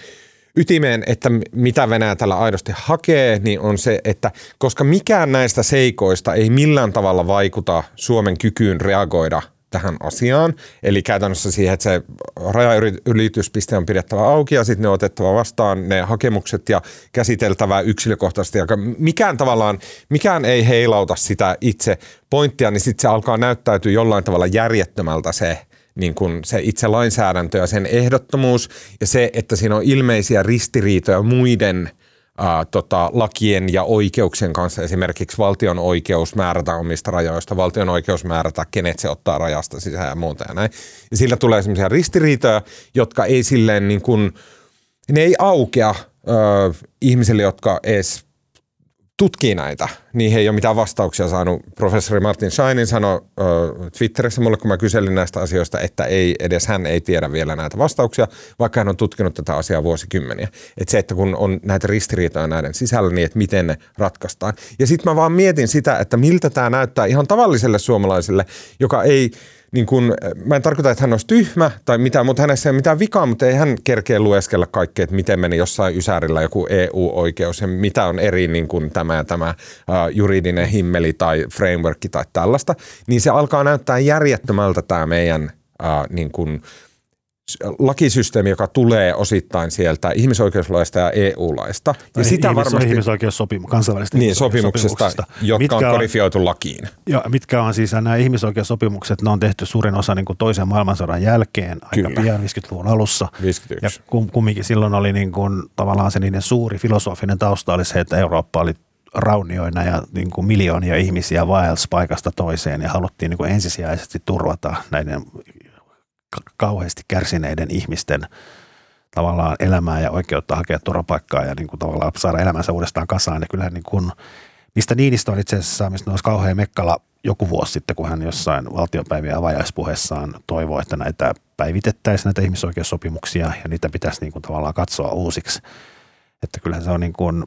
ytimeen, että mitä Venäjä tällä aidosti hakee, niin on se, että koska mikään näistä seikoista ei millään tavalla vaikuta Suomen kykyyn reagoida tähän asiaan. Eli käytännössä siihen, että se rajaylityspiste on pidettävä auki ja sitten ne on otettava vastaan ne hakemukset ja käsiteltävä yksilökohtaisesti. Ja mikään tavallaan, mikään ei heilauta sitä itse pointtia, niin sitten se alkaa näyttäytyä jollain tavalla järjettömältä se niin kuin se itse lainsäädäntö ja sen ehdottomuus ja se, että siinä on ilmeisiä ristiriitoja muiden ää, tota, lakien ja oikeuksien kanssa, esimerkiksi valtion oikeus määrätä omista rajoista, valtion oikeus määrätä, kenet se ottaa rajasta sisään ja muuta ja näin. Ja sillä tulee sellaisia ristiriitoja, jotka ei silleen niin kuin, ne ei aukea ö, ihmisille, jotka edes tutkii näitä, niihin ei ole mitään vastauksia saanut. Professori Martin Scheinin sanoi Twitterissä mulle, kun mä kyselin näistä asioista, että ei, edes hän ei tiedä vielä näitä vastauksia, vaikka hän on tutkinut tätä asiaa vuosikymmeniä. Että se, että kun on näitä ristiriitoja näiden sisällä, niin että miten ne ratkaistaan. Ja sitten mä vaan mietin sitä, että miltä tämä näyttää ihan tavalliselle suomalaiselle, joka ei – niin kun, mä en tarkoita, että hän olisi tyhmä tai mitään, mutta hänessä ei ole mitään vikaa, mutta ei hän kerkeä lueskella kaikkea, että miten meni jossain ysärillä joku EU-oikeus ja mitä on eri niin kuin tämä ja tämä juridinen himmeli tai framework tai tällaista, niin se alkaa näyttää järjettömältä tämä meidän uh, niin kuin, lakisysteemi, joka tulee osittain sieltä ihmisoikeuslaista ja EU-laista. Ja sitä ihmis- varmasti... Ihmisoikeussopimus, kansainvälistä niin, sopimuksesta, jotka mitkä on kodifioitu lakiin. Jo, mitkä on siis nämä ihmisoikeussopimukset, ne on tehty suurin osa niin kuin toisen maailmansodan jälkeen, aika Kyllä. pian 50-luvun alussa. 51. Ja kum, kumminkin silloin oli niin kuin, tavallaan se niiden suuri filosofinen tausta oli se, että Eurooppa oli raunioina ja niin kuin miljoonia ihmisiä vaelsi paikasta toiseen ja haluttiin niin kuin ensisijaisesti turvata näiden kauheasti kärsineiden ihmisten tavallaan elämää ja oikeutta hakea turvapaikkaa ja niin kuin tavallaan saada elämänsä uudestaan kasaan. Ja kyllähän niin kuin, mistä Niinistö on itse asiassa, mistä olisi kauhean mekkala joku vuosi sitten, kun hän jossain valtiopäivien avajaispuheessaan toivoi, että näitä päivitettäisiin näitä ihmisoikeussopimuksia ja niitä pitäisi niin kuin tavallaan katsoa uusiksi. Että kyllähän se on niin kuin,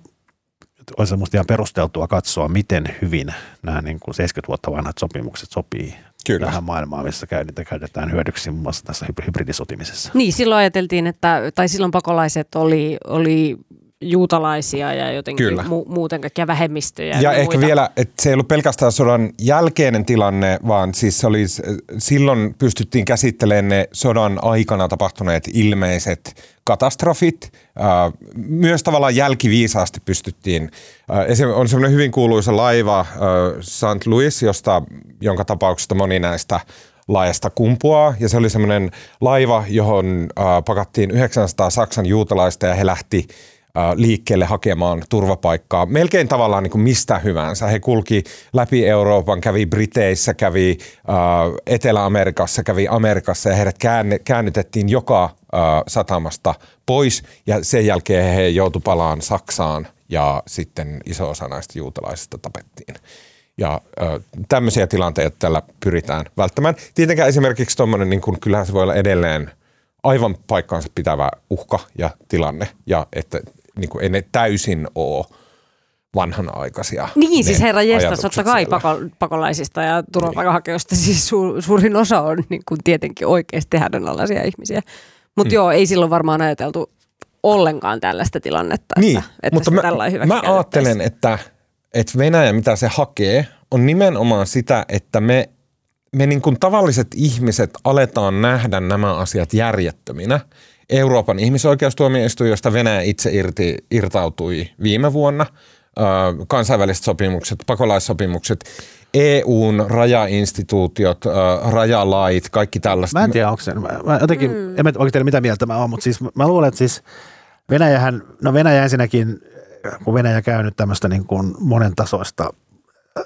olisi ihan perusteltua katsoa, miten hyvin nämä niin kuin 70 vuotta vanhat sopimukset sopii Kyllä. tähän maailmaan, missä käy, niitä käytetään hyödyksi muun muassa tässä hybridisotimisessa. Niin, silloin ajateltiin, että, tai silloin pakolaiset oli, oli juutalaisia ja jotenkin mu- muuten kaikkia vähemmistöjä. Ja, ja ehkä muita. vielä, että se ei ollut pelkästään sodan jälkeinen tilanne, vaan siis se oli, silloin pystyttiin käsittelemään ne sodan aikana tapahtuneet ilmeiset katastrofit. Myös tavallaan jälkiviisaasti pystyttiin, on semmoinen hyvin kuuluisa laiva St. Louis, josta, jonka tapauksesta moni näistä laajasta kumpuaa. Ja se oli semmoinen laiva, johon pakattiin 900 Saksan juutalaista ja he lähti liikkeelle hakemaan turvapaikkaa melkein tavallaan niin kuin mistä hyvänsä. He kulki läpi Euroopan, kävi Briteissä, kävi Etelä-Amerikassa, kävi Amerikassa ja heidät käännytettiin joka satamasta pois ja sen jälkeen he joutu palaan Saksaan ja sitten iso osa näistä juutalaisista tapettiin. Ja ö, tämmöisiä tilanteita tällä pyritään välttämään. Tietenkään esimerkiksi tuommoinen, niin kyllähän se voi olla edelleen aivan paikkaansa pitävä uhka ja tilanne, ja että niin kuin ei ne täysin ole vanhanaikaisia. Niin, siis herra jestas, totta kai siellä. pako, pakolaisista ja turvapaikanhakijoista siis su, suurin osa on niin kuin tietenkin oikeasti hädänalaisia ihmisiä. Mutta mm. joo, ei silloin varmaan ajateltu ollenkaan tällaista tilannetta, Niin, että, että mutta sitä mä, mä ajattelen, että, että Venäjä, mitä se hakee, on nimenomaan sitä, että me, me niin kuin tavalliset ihmiset aletaan nähdä nämä asiat järjettöminä. Euroopan ihmisoikeustuomioistuin, josta Venäjä itse irti, irtautui viime vuonna, kansainväliset sopimukset, pakolaissopimukset, EUn rajainstituutiot, rajalait, kaikki tällaista. Mä en tiedä, onko se, mä, mä jotenkin, mm. en mä oikein tiedä mitä mieltä mä oon, mutta siis mä luulen, että siis Venäjähän, no Venäjä ensinnäkin, kun Venäjä käy nyt tämmöistä niin kuin monen tasoista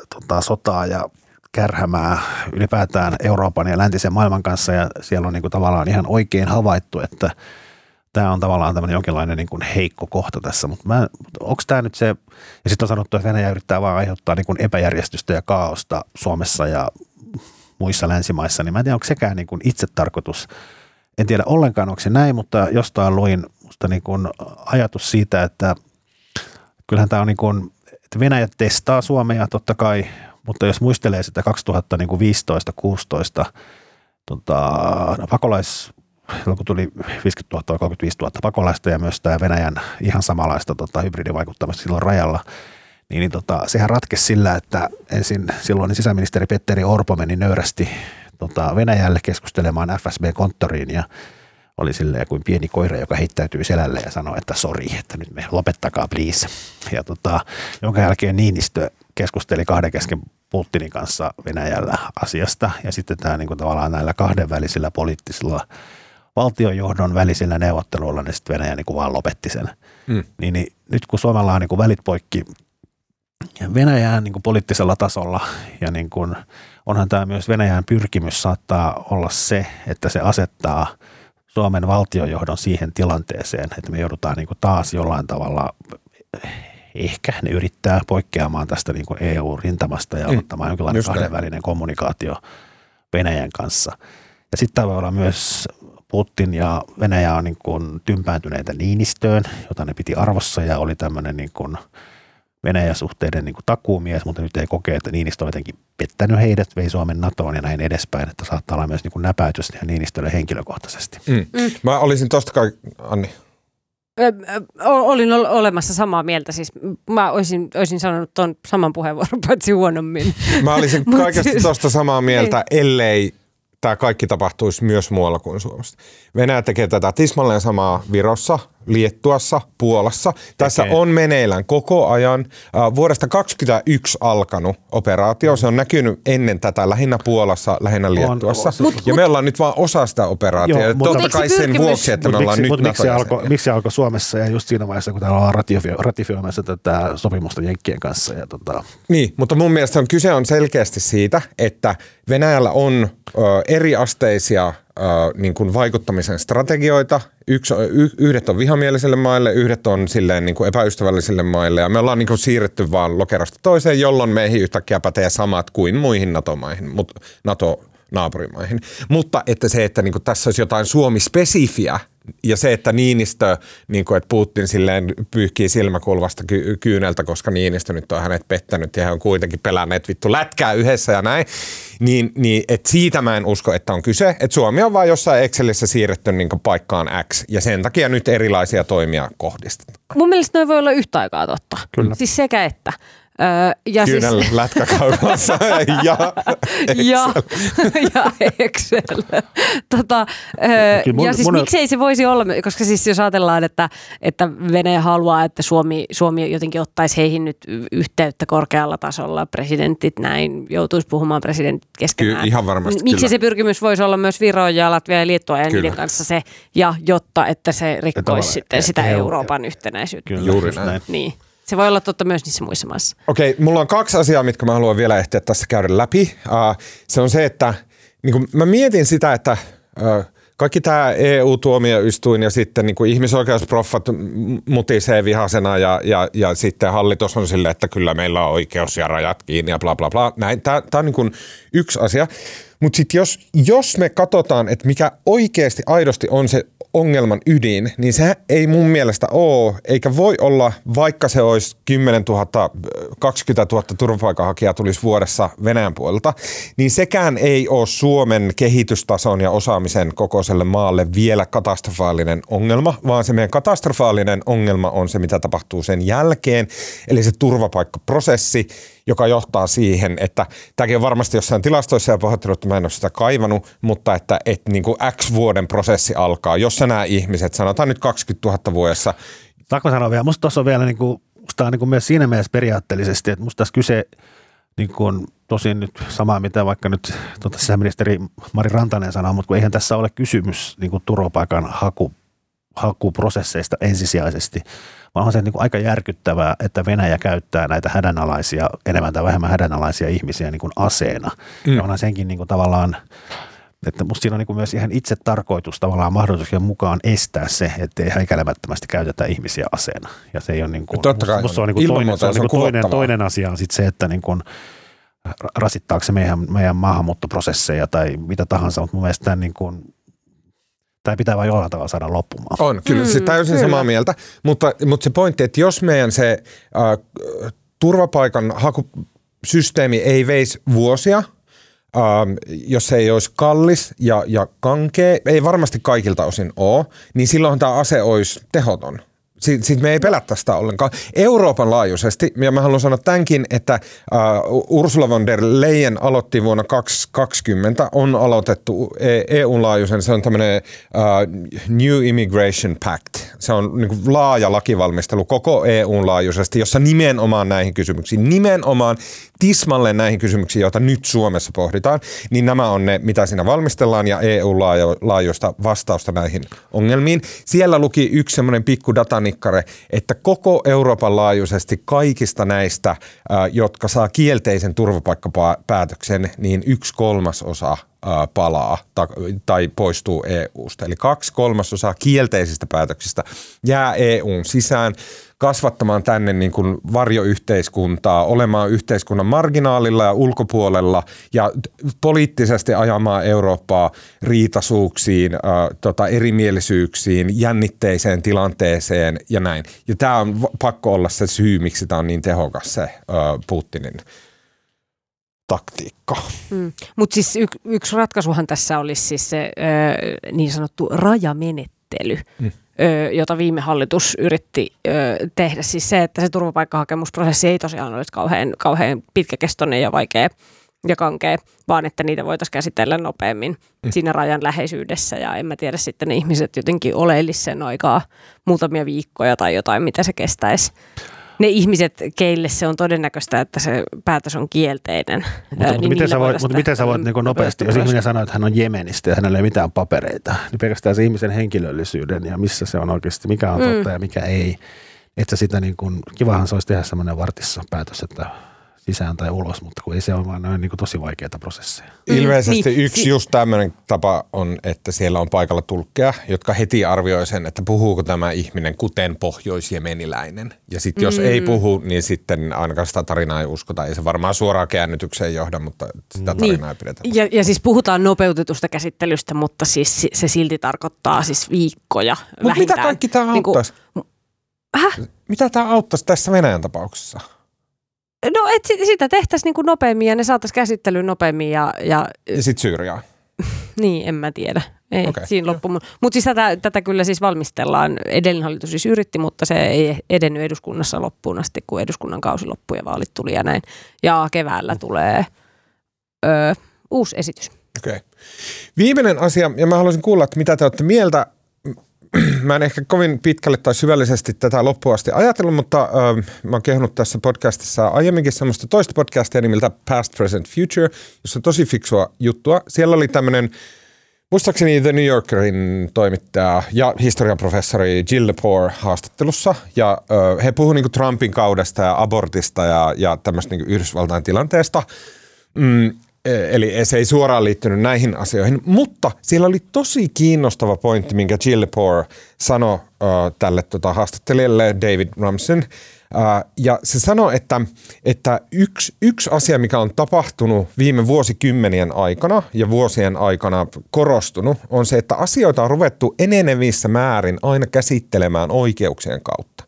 tota, sotaa ja kärhämää ylipäätään Euroopan ja läntisen maailman kanssa ja siellä on niin kuin tavallaan ihan oikein havaittu, että tämä on tavallaan tämmöinen jonkinlainen niin kuin heikko kohta tässä, mutta onko tämä nyt se, ja sitten on sanottu, että Venäjä yrittää vaan aiheuttaa niin kuin epäjärjestystä ja kaaosta Suomessa ja muissa länsimaissa, niin mä en tiedä, onko sekään niin kuin itse tarkoitus. En tiedä ollenkaan, onko se näin, mutta jostain luin musta niin kuin ajatus siitä, että kyllähän tämä on niin kuin, että Venäjä testaa Suomea totta kai, mutta jos muistelee sitä 2015-16 tota, no, pakolais, kun tuli 50 000 vai 35 000 pakolaista ja myös tämä Venäjän ihan samanlaista tota, hybridivaikuttamista silloin rajalla, niin, niin tota, sehän ratkesi sillä, että ensin silloin sisäministeri Petteri Orpo meni nöyrästi tota, Venäjälle keskustelemaan FSB-konttoriin ja oli silleen kuin pieni koira, joka heittäytyy selälle ja sanoi, että sori, että nyt me lopettakaa please. Ja tota, jonka jälkeen Niinistö keskusteli kahden kesken Putinin kanssa Venäjällä asiasta ja sitten tämä niin kuin tavallaan näillä kahdenvälisillä poliittisilla valtiojohdon välisillä neuvotteluilla, niin sitten Venäjä niin kuin vaan lopetti sen. Mm. Niin, niin nyt kun Suomella on niin kuin välit poikki Venäjään niin kuin poliittisella tasolla ja niin kuin, onhan tämä myös Venäjän pyrkimys saattaa olla se, että se asettaa Suomen valtiojohdon siihen tilanteeseen, että me joudutaan niin kuin taas jollain tavalla ehkä ne yrittää poikkeamaan tästä niin kuin EU-rintamasta ja Mm, ottamaan jonkinlainen kahdenvälinen kommunikaatio Venäjän kanssa. Ja sitten voi olla myös Putin ja Venäjä on niin kuin tympääntyneitä Niinistöön, jota ne piti arvossa ja oli tämmöinen niin kuin Venäjä-suhteiden niin kuin takuumies, mutta nyt ei kokee, että Niinistö on jotenkin pettänyt heidät, vei Suomen NATOon ja näin edespäin, että saattaa olla myös niin kuin näpäytys Niinistölle henkilökohtaisesti. Mm. Mm. Mä olisin tosta kai, Anni. Ö, ö, o- Olin ol- olemassa samaa mieltä, siis mä olisin, olisin sanonut tuon saman puheenvuoron, paitsi huonommin. Mä olisin kaikesta siis- tuosta samaa mieltä, ellei tämä kaikki tapahtuisi myös muualla kuin Suomessa. Venäjä tekee tätä tismalleen samaa Virossa, Liettuassa, Puolassa. Tässä on meneillään koko ajan vuodesta 2021 alkanut operaatio. Se on näkynyt ennen tätä lähinnä Puolassa, lähinnä Liettuassa. on. Mut, ja me ollaan nyt vaan osa sitä operaatiota. Joo, mutta- Totta Mut kai sen pyrkimys- vuoksi, että me Mutta ollaan miksi, nyt miksi, se alkoi, miksi se alkoi Suomessa ja just siinä vaiheessa, kun täällä ollaan ratifio, ratifioimassa tätä sopimusta Jenkkien kanssa. Ja tota, Niin, mutta mun mielestä on, kyse on selkeästi siitä, että Venäjällä on ö, eriasteisia ö, niin kuin vaikuttamisen strategioita. Yksi, y, yhdet on vihamielisille maille, yhdet on silleen niin kuin epäystävällisille maille. Ja me ollaan niin kuin siirretty vaan lokerosta toiseen, jolloin meihin yhtäkkiä pätee samat kuin muihin NATO-maihin, mutta NATO naapurimaihin. Mutta että se, että niin kuin tässä olisi jotain Suomi-spesifiä ja se, että Niinistö, niin kuin, että Putin silleen pyyhkii silmäkulvasta ky- kyyneltä, koska Niinistö nyt on hänet pettänyt ja he on kuitenkin pelänneet vittu lätkää yhdessä ja näin, niin, niin että siitä mä en usko, että on kyse. Että Suomi on vaan jossain Excelissä siirretty niin kuin paikkaan X ja sen takia nyt erilaisia toimia kohdistetaan. Mun mielestä noin voi olla yhtä aikaa totta. Kyllä. Siis sekä että. Öö, ja siis, Kyynel lätkäkaupassa ja ja, ja Excel. tota, öö, Kyllä mun- ja siis mun- miksei se voisi olla, koska siis jos ajatellaan, että, että Venäjä haluaa, että Suomi, Suomi jotenkin ottaisi heihin nyt yhteyttä korkealla tasolla, presidentit näin, joutuisi puhumaan presidentit keskenään. Kyllä, ihan varmasti, Miksi kyllä. se pyrkimys voisi olla myös Viro ja Latvia ja Liettua ja Kyllä. niiden kanssa se, ja jotta että se rikkoisi sitten sitä EU Euroopan yhtenäisyyttä. kyllä, Juuri näin. Niin. Se voi olla totta myös niissä muissa maissa. Okei, mulla on kaksi asiaa, mitkä mä haluan vielä ehtiä tässä käydä läpi. Uh, se on se, että niin kun mä mietin sitä, että uh, kaikki tämä EU-tuomioistuin ja sitten niin ihmisoikeusproffat mutisee vihasena ja, ja, ja sitten hallitus on sille, että kyllä meillä on oikeus ja rajat kiinni ja bla bla bla. Näin, tämä on niin yksi asia. Mutta sitten jos, jos me katsotaan, että mikä oikeasti aidosti on se ongelman ydin, niin se ei mun mielestä ole, eikä voi olla, vaikka se olisi 10 000, 20 000 turvapaikanhakijaa tulisi vuodessa Venäjän puolelta, niin sekään ei ole Suomen kehitystason ja osaamisen kokoiselle maalle vielä katastrofaalinen ongelma, vaan se meidän katastrofaalinen ongelma on se, mitä tapahtuu sen jälkeen, eli se turvapaikkaprosessi, joka johtaa siihen, että tämäkin on varmasti jossain tilastoissa ja pahoittelut, että mä en ole sitä kaivannut, mutta että, että niin kuin X vuoden prosessi alkaa, jossa nämä ihmiset, sanotaan nyt 20 000 vuodessa. Saanko sanoa vielä, musta tuossa on vielä niin kuin, musta on niin kuin myös siinä mielessä periaatteellisesti, että musta tässä kyse niin kuin, tosin nyt samaa, mitä vaikka nyt tuota, sisäministeri Mari Rantanen sanoo, mutta kun eihän tässä ole kysymys niin kuin turvapaikan haku, hakuprosesseista ensisijaisesti, vaan on se niin kuin aika järkyttävää, että Venäjä käyttää näitä hädänalaisia, enemmän tai vähemmän hädänalaisia ihmisiä niin kuin aseena. Mm. Ja onhan senkin niin kuin tavallaan, että musta siinä on niin kuin myös ihan itse tarkoitus tavallaan mahdollisuuksien mukaan estää se, ettei häikäilemättömästi käytetä ihmisiä aseena. Ja se ei ole niin kuin, Totta kai, musta se on niin kuin toinen, muuta se on niin kuin toinen, toinen asia on sitten se, että niin kuin, rasittaako se meidän, meidän maahanmuuttoprosesseja tai mitä tahansa, mutta mun mielestä tämän niin kuin, tämä pitää vain jollain tavalla saada loppumaan. On, kyllä, mm, se täysin kyllä. samaa mieltä, mutta, mutta se pointti, että jos meidän se äh, turvapaikan hakusysteemi ei veisi vuosia, ähm, jos se ei olisi kallis ja, ja kankea, ei varmasti kaikilta osin ole, niin silloin tämä ase olisi tehoton. Sitten sit me ei pelätä sitä ollenkaan. Euroopan laajuisesti, ja mä haluan sanoa tämänkin, että uh, Ursula von der Leyen aloitti vuonna 2020, on aloitettu E- EU-laajuisen, se on tämmöinen uh, New Immigration Pact. Se on niin kuin laaja lakivalmistelu koko EUn laajuisesti, jossa nimenomaan näihin kysymyksiin, nimenomaan tismalleen näihin kysymyksiin, joita nyt Suomessa pohditaan, niin nämä on ne, mitä siinä valmistellaan ja EU-laajuista vastausta näihin ongelmiin. Siellä luki yksi semmoinen pikku datanikkare, että koko Euroopan laajuisesti kaikista näistä, ää, jotka saa kielteisen turvapaikkapäätöksen, niin yksi kolmasosa ää, palaa ta- tai poistuu EUsta. Eli kaksi kolmasosaa kielteisistä päätöksistä jää EUn sisään kasvattamaan tänne niin kuin varjoyhteiskuntaa, olemaan yhteiskunnan marginaalilla ja ulkopuolella ja poliittisesti ajamaan Eurooppaa riitasuuksiin, ää, tota, erimielisyyksiin, jännitteiseen tilanteeseen ja näin. Ja tämä on pakko olla se syy, miksi tämä on niin tehokas se ää, Putinin taktiikka. Mm. Mutta siis y- yksi ratkaisuhan tässä olisi siis se ö, niin sanottu rajamenettely. Mm. Jota viime hallitus yritti tehdä. Siis se, että se turvapaikkahakemusprosessi ei tosiaan olisi kauhean, kauhean pitkäkestoinen ja vaikea ja kankea, vaan että niitä voitaisiin käsitellä nopeammin mm. siinä rajan läheisyydessä. Ja en mä tiedä sitten ne ihmiset jotenkin oleellisi sen aikaa muutamia viikkoja tai jotain, mitä se kestäisi. Ne ihmiset, keille se on todennäköistä, että se päätös on kielteinen. Mutta, ää, mutta, niin miten sä voit, mutta miten sä voit niin kuin nopeasti, jos nopeasti ihminen sanoo, että hän on Jemenistä ja hänellä ei ole mitään papereita, niin pelkästään se ihmisen henkilöllisyyden ja missä se on oikeasti, mikä on totta ja mikä ei. Että sitä niin kuin, kivahan se olisi tehdä semmoinen vartissa päätös, että sisään tai ulos, mutta kun ei se ole vaan noin niin kuin tosi vaikeita prosesseja. Ilmeisesti niin, yksi si- just tämmöinen tapa on, että siellä on paikalla tulkkeja, jotka heti arvioi sen, että puhuuko tämä ihminen kuten pohjoisjemeniläinen. Ja sitten jos mm. ei puhu, niin sitten ainakaan sitä tarinaa ei uskota. Ei se varmaan suoraan käännytykseen johda, mutta sitä tarinaa ei pidetä. Ja, ja siis puhutaan nopeutetusta käsittelystä, mutta siis si- se silti tarkoittaa siis viikkoja Mutta mitä vähintään. kaikki tämä Niinku- auttaisi? Häh? Mitä tämä auttaisi tässä Venäjän tapauksessa? No, et si- sitä tehtäisiin niin kuin nopeammin ja ne saataisiin käsittelyyn nopeammin ja, ja Ja sitten Syyriaa. niin, en mä tiedä. Ei, okay. siinä loppu. Mutta siis tätä, tätä kyllä siis valmistellaan. Edellinen hallitus siis yritti, mutta se ei edennyt eduskunnassa loppuun asti, kun eduskunnan kausi loppui ja vaalit tuli ja näin. Ja keväällä tulee ö, uusi esitys. Okei. Viimeinen asia, ja mä haluaisin kuulla, että mitä te olette mieltä. Mä en ehkä kovin pitkälle tai syvällisesti tätä loppuun asti ajatellut, mutta äh, mä oon kehunut tässä podcastissa aiemminkin semmoista toista podcastia nimeltä Past, Present, Future, jossa on tosi fiksua juttua. Siellä oli tämmöinen, muistaakseni The New Yorkerin toimittaja ja historian professori Jill Lepore haastattelussa, ja äh, he puhuivat niinku Trumpin kaudesta ja abortista ja, ja tämmöistä niinku Yhdysvaltain tilanteesta. Mm, eli se ei suoraan liittynyt näihin asioihin, mutta siellä oli tosi kiinnostava pointti, minkä Jill Lepore sanoi uh, tälle tota, haastattelijalle David Ramsen. Ja se sanoo, että, että yksi, yksi asia, mikä on tapahtunut viime vuosikymmenien aikana ja vuosien aikana korostunut, on se, että asioita on ruvettu enenevissä määrin aina käsittelemään oikeuksien kautta.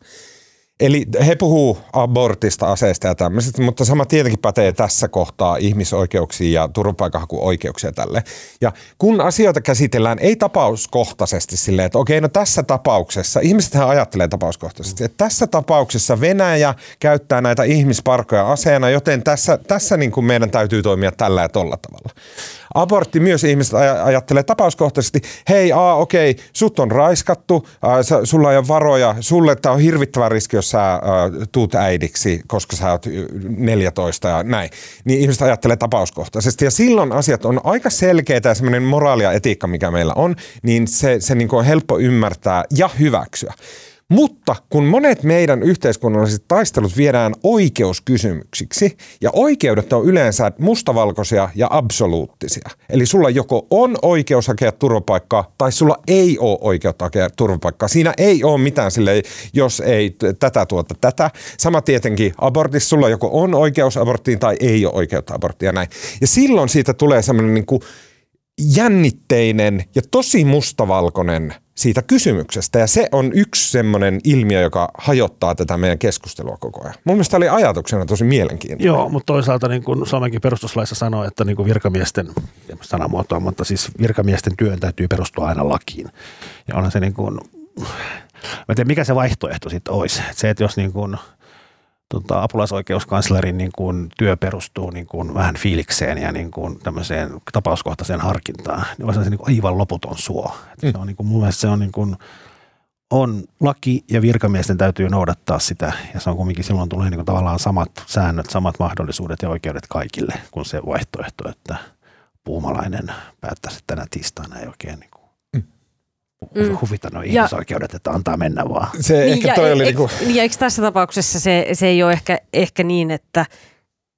Eli he puhuu abortista, aseista ja tämmöisestä, mutta sama tietenkin pätee tässä kohtaa ihmisoikeuksia ja turvapaikanhakuoikeuksia tälle. Ja kun asioita käsitellään ei tapauskohtaisesti silleen, että okei, no tässä tapauksessa, ihmisethän ajattelee tapauskohtaisesti, että tässä tapauksessa Venäjä käyttää näitä ihmisparkoja aseena, joten tässä, tässä niin kuin meidän täytyy toimia tällä ja tolla tavalla. Abortti myös ihmiset aj- ajattelee tapauskohtaisesti, hei, aa, okei, sut on raiskattu, ää, sulla ei ole varoja, sulle tämä on hirvittävä riski, jos sä ää, tuut äidiksi, koska sä oot 14 ja näin. Niin ihmiset ajattelee tapauskohtaisesti ja silloin asiat on aika selkeitä ja semmoinen moraali ja etiikka, mikä meillä on, niin se, se niin kuin on helppo ymmärtää ja hyväksyä. Mutta kun monet meidän yhteiskunnalliset taistelut viedään oikeuskysymyksiksi, ja oikeudet on yleensä mustavalkoisia ja absoluuttisia. Eli sulla joko on oikeus hakea turvapaikkaa, tai sulla ei ole oikeutta hakea turvapaikkaa. Siinä ei ole mitään sille, jos ei tätä tuota tätä. Sama tietenkin abortissa, sulla joko on oikeus aborttiin tai ei ole oikeutta aborttiin ja näin. Ja silloin siitä tulee semmoinen niin kuin jännitteinen ja tosi mustavalkoinen siitä kysymyksestä. Ja se on yksi semmoinen ilmiö, joka hajottaa tätä meidän keskustelua koko ajan. Mun mielestä oli ajatuksena tosi mielenkiintoinen. Joo, mutta toisaalta niin kuin Suomenkin perustuslaissa sanoo, että niin kuin virkamiesten, sanamuotoa, mutta siis virkamiesten työn täytyy perustua aina lakiin. Ja onhan se niin kuin, mä en tiedä mikä se vaihtoehto sitten olisi. Se, että jos niin kuin, tota, apulaisoikeuskanslerin niin kuin, työ perustuu niin kuin, vähän fiilikseen ja niin kuin, tämmöiseen tapauskohtaiseen harkintaan, niin olisi se niin kuin, aivan loputon suo. Mm. Se on, niin kuin, mun mielestä se on, niin kuin, on laki ja virkamiesten täytyy noudattaa sitä ja se on kumminkin silloin tulee niin kuin, tavallaan samat säännöt, samat mahdollisuudet ja oikeudet kaikille kuin se vaihtoehto, että puumalainen päättäisi, että tänä tiistaina ei oikein niin Mm. huvita nuo Ja- ihmisoikeudet, että antaa mennä vaan. Se ehkä toi ja, oli e- niinku, niin, ja eikö tässä tapauksessa se, se ei ole ehkä, ehkä niin, että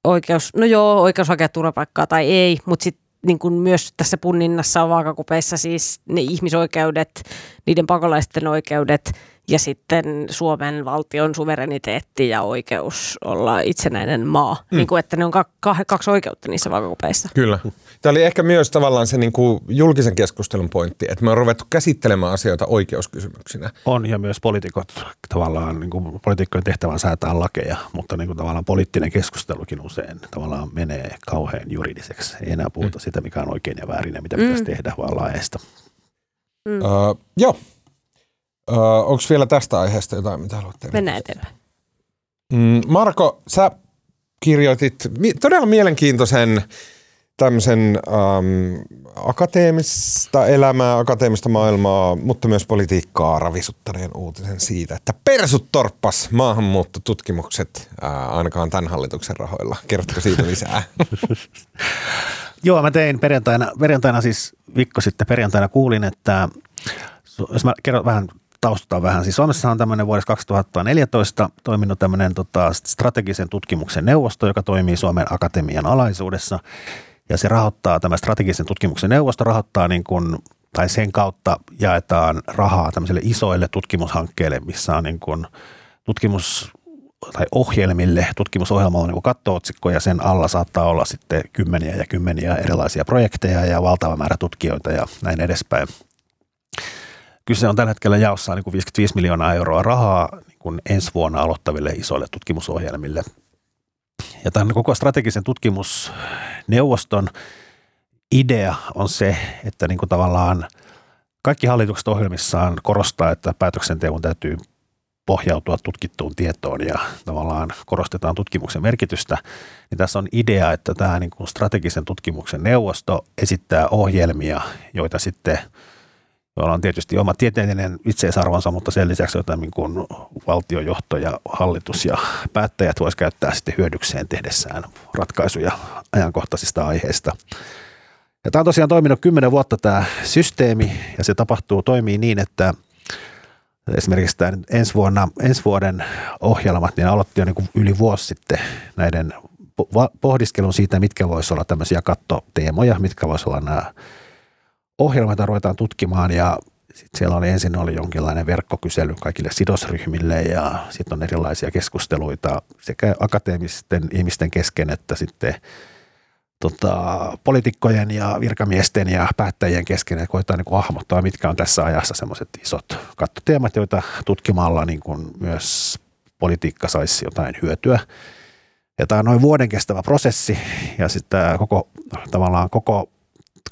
oikeus, no joo, oikeus hakea turvapaikkaa tai ei, mutta sitten niin kuin myös tässä punninnassa on vaakakupeissa siis ne ihmisoikeudet, niiden pakolaisten oikeudet ja sitten Suomen valtion suvereniteetti ja oikeus olla itsenäinen maa. Mm. Niin kuin, että ne on ka- ka- kaksi oikeutta niissä vaakakupeissa. Kyllä. Tämä oli ehkä myös tavallaan se niin kuin julkisen keskustelun pointti, että me on ruvettu käsittelemään asioita oikeuskysymyksinä. On ja myös poliitikot tavallaan, niin kuin poliitikkojen tehtävä on säätää lakeja, mutta niin kuin tavallaan poliittinen keskustelukin usein tavallaan menee kauhean juridiseksi. Ei enää puhuta mm. sitä, mikä on oikein ja väärin ja mitä mm. pitäisi tehdä, vaan laajasta. Mm. Öö, joo. Öö, Onko vielä tästä aiheesta jotain, mitä haluat tehdä? Mennään eteenpäin. Mm, Marko, sä kirjoitit mi- todella mielenkiintoisen tämmöisen ähm, akateemista elämää, akateemista maailmaa, mutta myös politiikkaa ravisuttaneen uutisen siitä, että persut torppas maahanmuuttotutkimukset äh, ainakaan tämän hallituksen rahoilla. Kerrotko siitä lisää? Joo, mä tein perjantaina, perjantaina siis viikko sitten perjantaina kuulin, että jos mä kerron vähän taustataan vähän. Siis Suomessa on tämmöinen vuodesta 2014 toiminut tämmöinen tota, strategisen tutkimuksen neuvosto, joka toimii Suomen Akatemian alaisuudessa. Ja se rahoittaa, tämä strategisen tutkimuksen neuvosto rahoittaa niin kuin, tai sen kautta jaetaan rahaa tämmöisille isoille tutkimushankkeille, missä on niin kuin tutkimus tai ohjelmille, tutkimusohjelma on niin kattootsikko ja sen alla saattaa olla sitten kymmeniä ja kymmeniä erilaisia projekteja ja valtava määrä tutkijoita ja näin edespäin. Kyse on tällä hetkellä jaossa niin kuin 55 miljoonaa euroa rahaa niin kuin ensi vuonna aloittaville isoille tutkimusohjelmille. Ja tämän koko strategisen tutkimusneuvoston idea on se, että niin kuin tavallaan kaikki hallitukset ohjelmissaan korostaa, että päätöksenteon täytyy pohjautua tutkittuun tietoon ja tavallaan korostetaan tutkimuksen merkitystä, niin tässä on idea, että tämä niin kuin strategisen tutkimuksen neuvosto esittää ohjelmia, joita sitten joilla on tietysti oma tieteellinen itseisarvonsa, mutta sen lisäksi jotain niin kuin valtiojohto ja hallitus ja päättäjät voisi käyttää sitten hyödykseen tehdessään ratkaisuja ajankohtaisista aiheista. Ja tämä on tosiaan toiminut kymmenen vuotta tämä systeemi ja se tapahtuu, toimii niin, että esimerkiksi tämän ensi, vuonna, ensi vuoden ohjelmat, niin aloitti jo niin kuin yli vuosi sitten näiden pohdiskelun siitä, mitkä voisi olla tämmöisiä kattoteemoja, mitkä voisi olla nämä ohjelmat, joita ruvetaan tutkimaan ja sit siellä oli ensin oli jonkinlainen verkkokysely kaikille sidosryhmille ja sitten on erilaisia keskusteluita sekä akateemisten ihmisten kesken että sitten tota, poliitikkojen ja virkamiesten ja päättäjien kesken, että koetaan niin hahmottaa, mitkä on tässä ajassa semmoiset isot kattoteemat, joita tutkimalla niin kuin myös politiikka saisi jotain hyötyä. Ja tämä on noin vuoden kestävä prosessi ja sitten koko, tavallaan koko,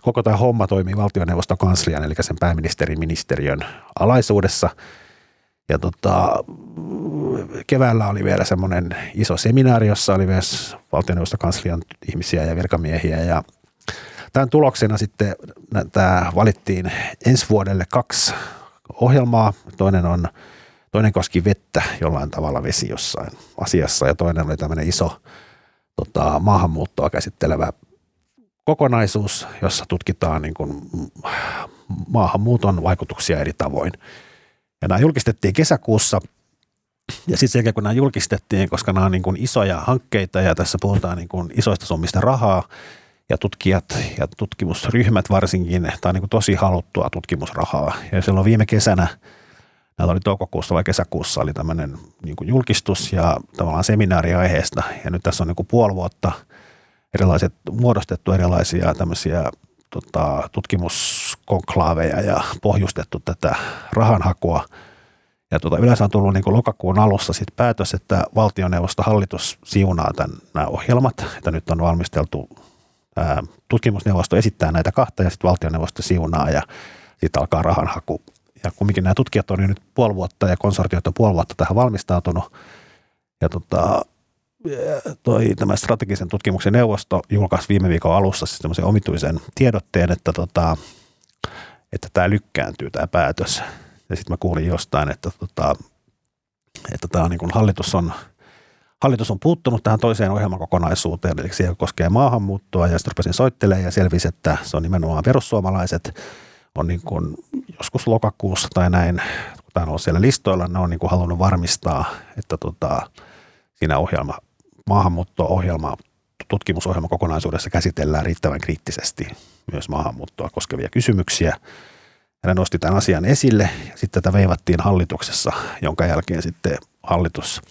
koko tämä homma toimii valtioneuvoston kanslian, eli sen pääministerin ministeriön alaisuudessa. Ja tota, keväällä oli vielä semmoinen iso seminaari, jossa oli myös valtioneuvoston kanslian ihmisiä ja virkamiehiä ja Tämän tuloksena sitten tämä valittiin ensi vuodelle kaksi ohjelmaa. Toinen on Toinen koski vettä jollain tavalla vesi jossain asiassa ja toinen oli tämmöinen iso tota, maahanmuuttoa käsittelevä kokonaisuus, jossa tutkitaan niin kuin maahanmuuton vaikutuksia eri tavoin. Ja nämä julkistettiin kesäkuussa ja sitten sen kun nämä julkistettiin, koska nämä on niin kuin isoja hankkeita ja tässä puhutaan niin kuin isoista summista rahaa ja tutkijat ja tutkimusryhmät varsinkin, tämä on niin kuin tosi haluttua tutkimusrahaa. Ja silloin viime kesänä – Näitä oli toukokuussa vai kesäkuussa oli tämmöinen niin kuin julkistus ja tavallaan seminaari aiheesta. Ja nyt tässä on niin kuin puoli vuotta erilaiset, muodostettu erilaisia tämmöisiä tota, tutkimuskonklaaveja ja pohjustettu tätä rahanhakua. Ja tota, yleensä on tullut niin kuin lokakuun alussa sit päätös, että valtioneuvosto hallitus siunaa tämän, nämä ohjelmat, että nyt on valmisteltu ää, tutkimusneuvosto esittää näitä kahta ja sitten valtioneuvosto siunaa ja sitten alkaa rahanhaku ja kumminkin nämä tutkijat on jo nyt puoli vuotta ja konsortiot on puoli vuotta tähän valmistautunut. Ja tota, toi, tämä strategisen tutkimuksen neuvosto julkaisi viime viikon alussa siis tämmöisen omituisen tiedotteen, että, tota, että tämä lykkääntyy tämä päätös. Ja sitten mä kuulin jostain, että, tota, että tämä on niin kuin hallitus on Hallitus on puuttunut tähän toiseen ohjelmakokonaisuuteen, eli siihen koskee maahanmuuttoa, ja sitten rupesin soittelemaan ja selvisi, että se on nimenomaan perussuomalaiset, on niin kuin joskus lokakuussa tai näin, kun tämä on siellä listoilla, ne on niin kuin halunnut varmistaa, että tota, siinä ohjelma, maahanmuutto-ohjelma, tutkimusohjelma kokonaisuudessa käsitellään riittävän kriittisesti myös maahanmuuttoa koskevia kysymyksiä. Ne nosti tämän asian esille ja sitten tätä veivattiin hallituksessa, jonka jälkeen sitten hallitus,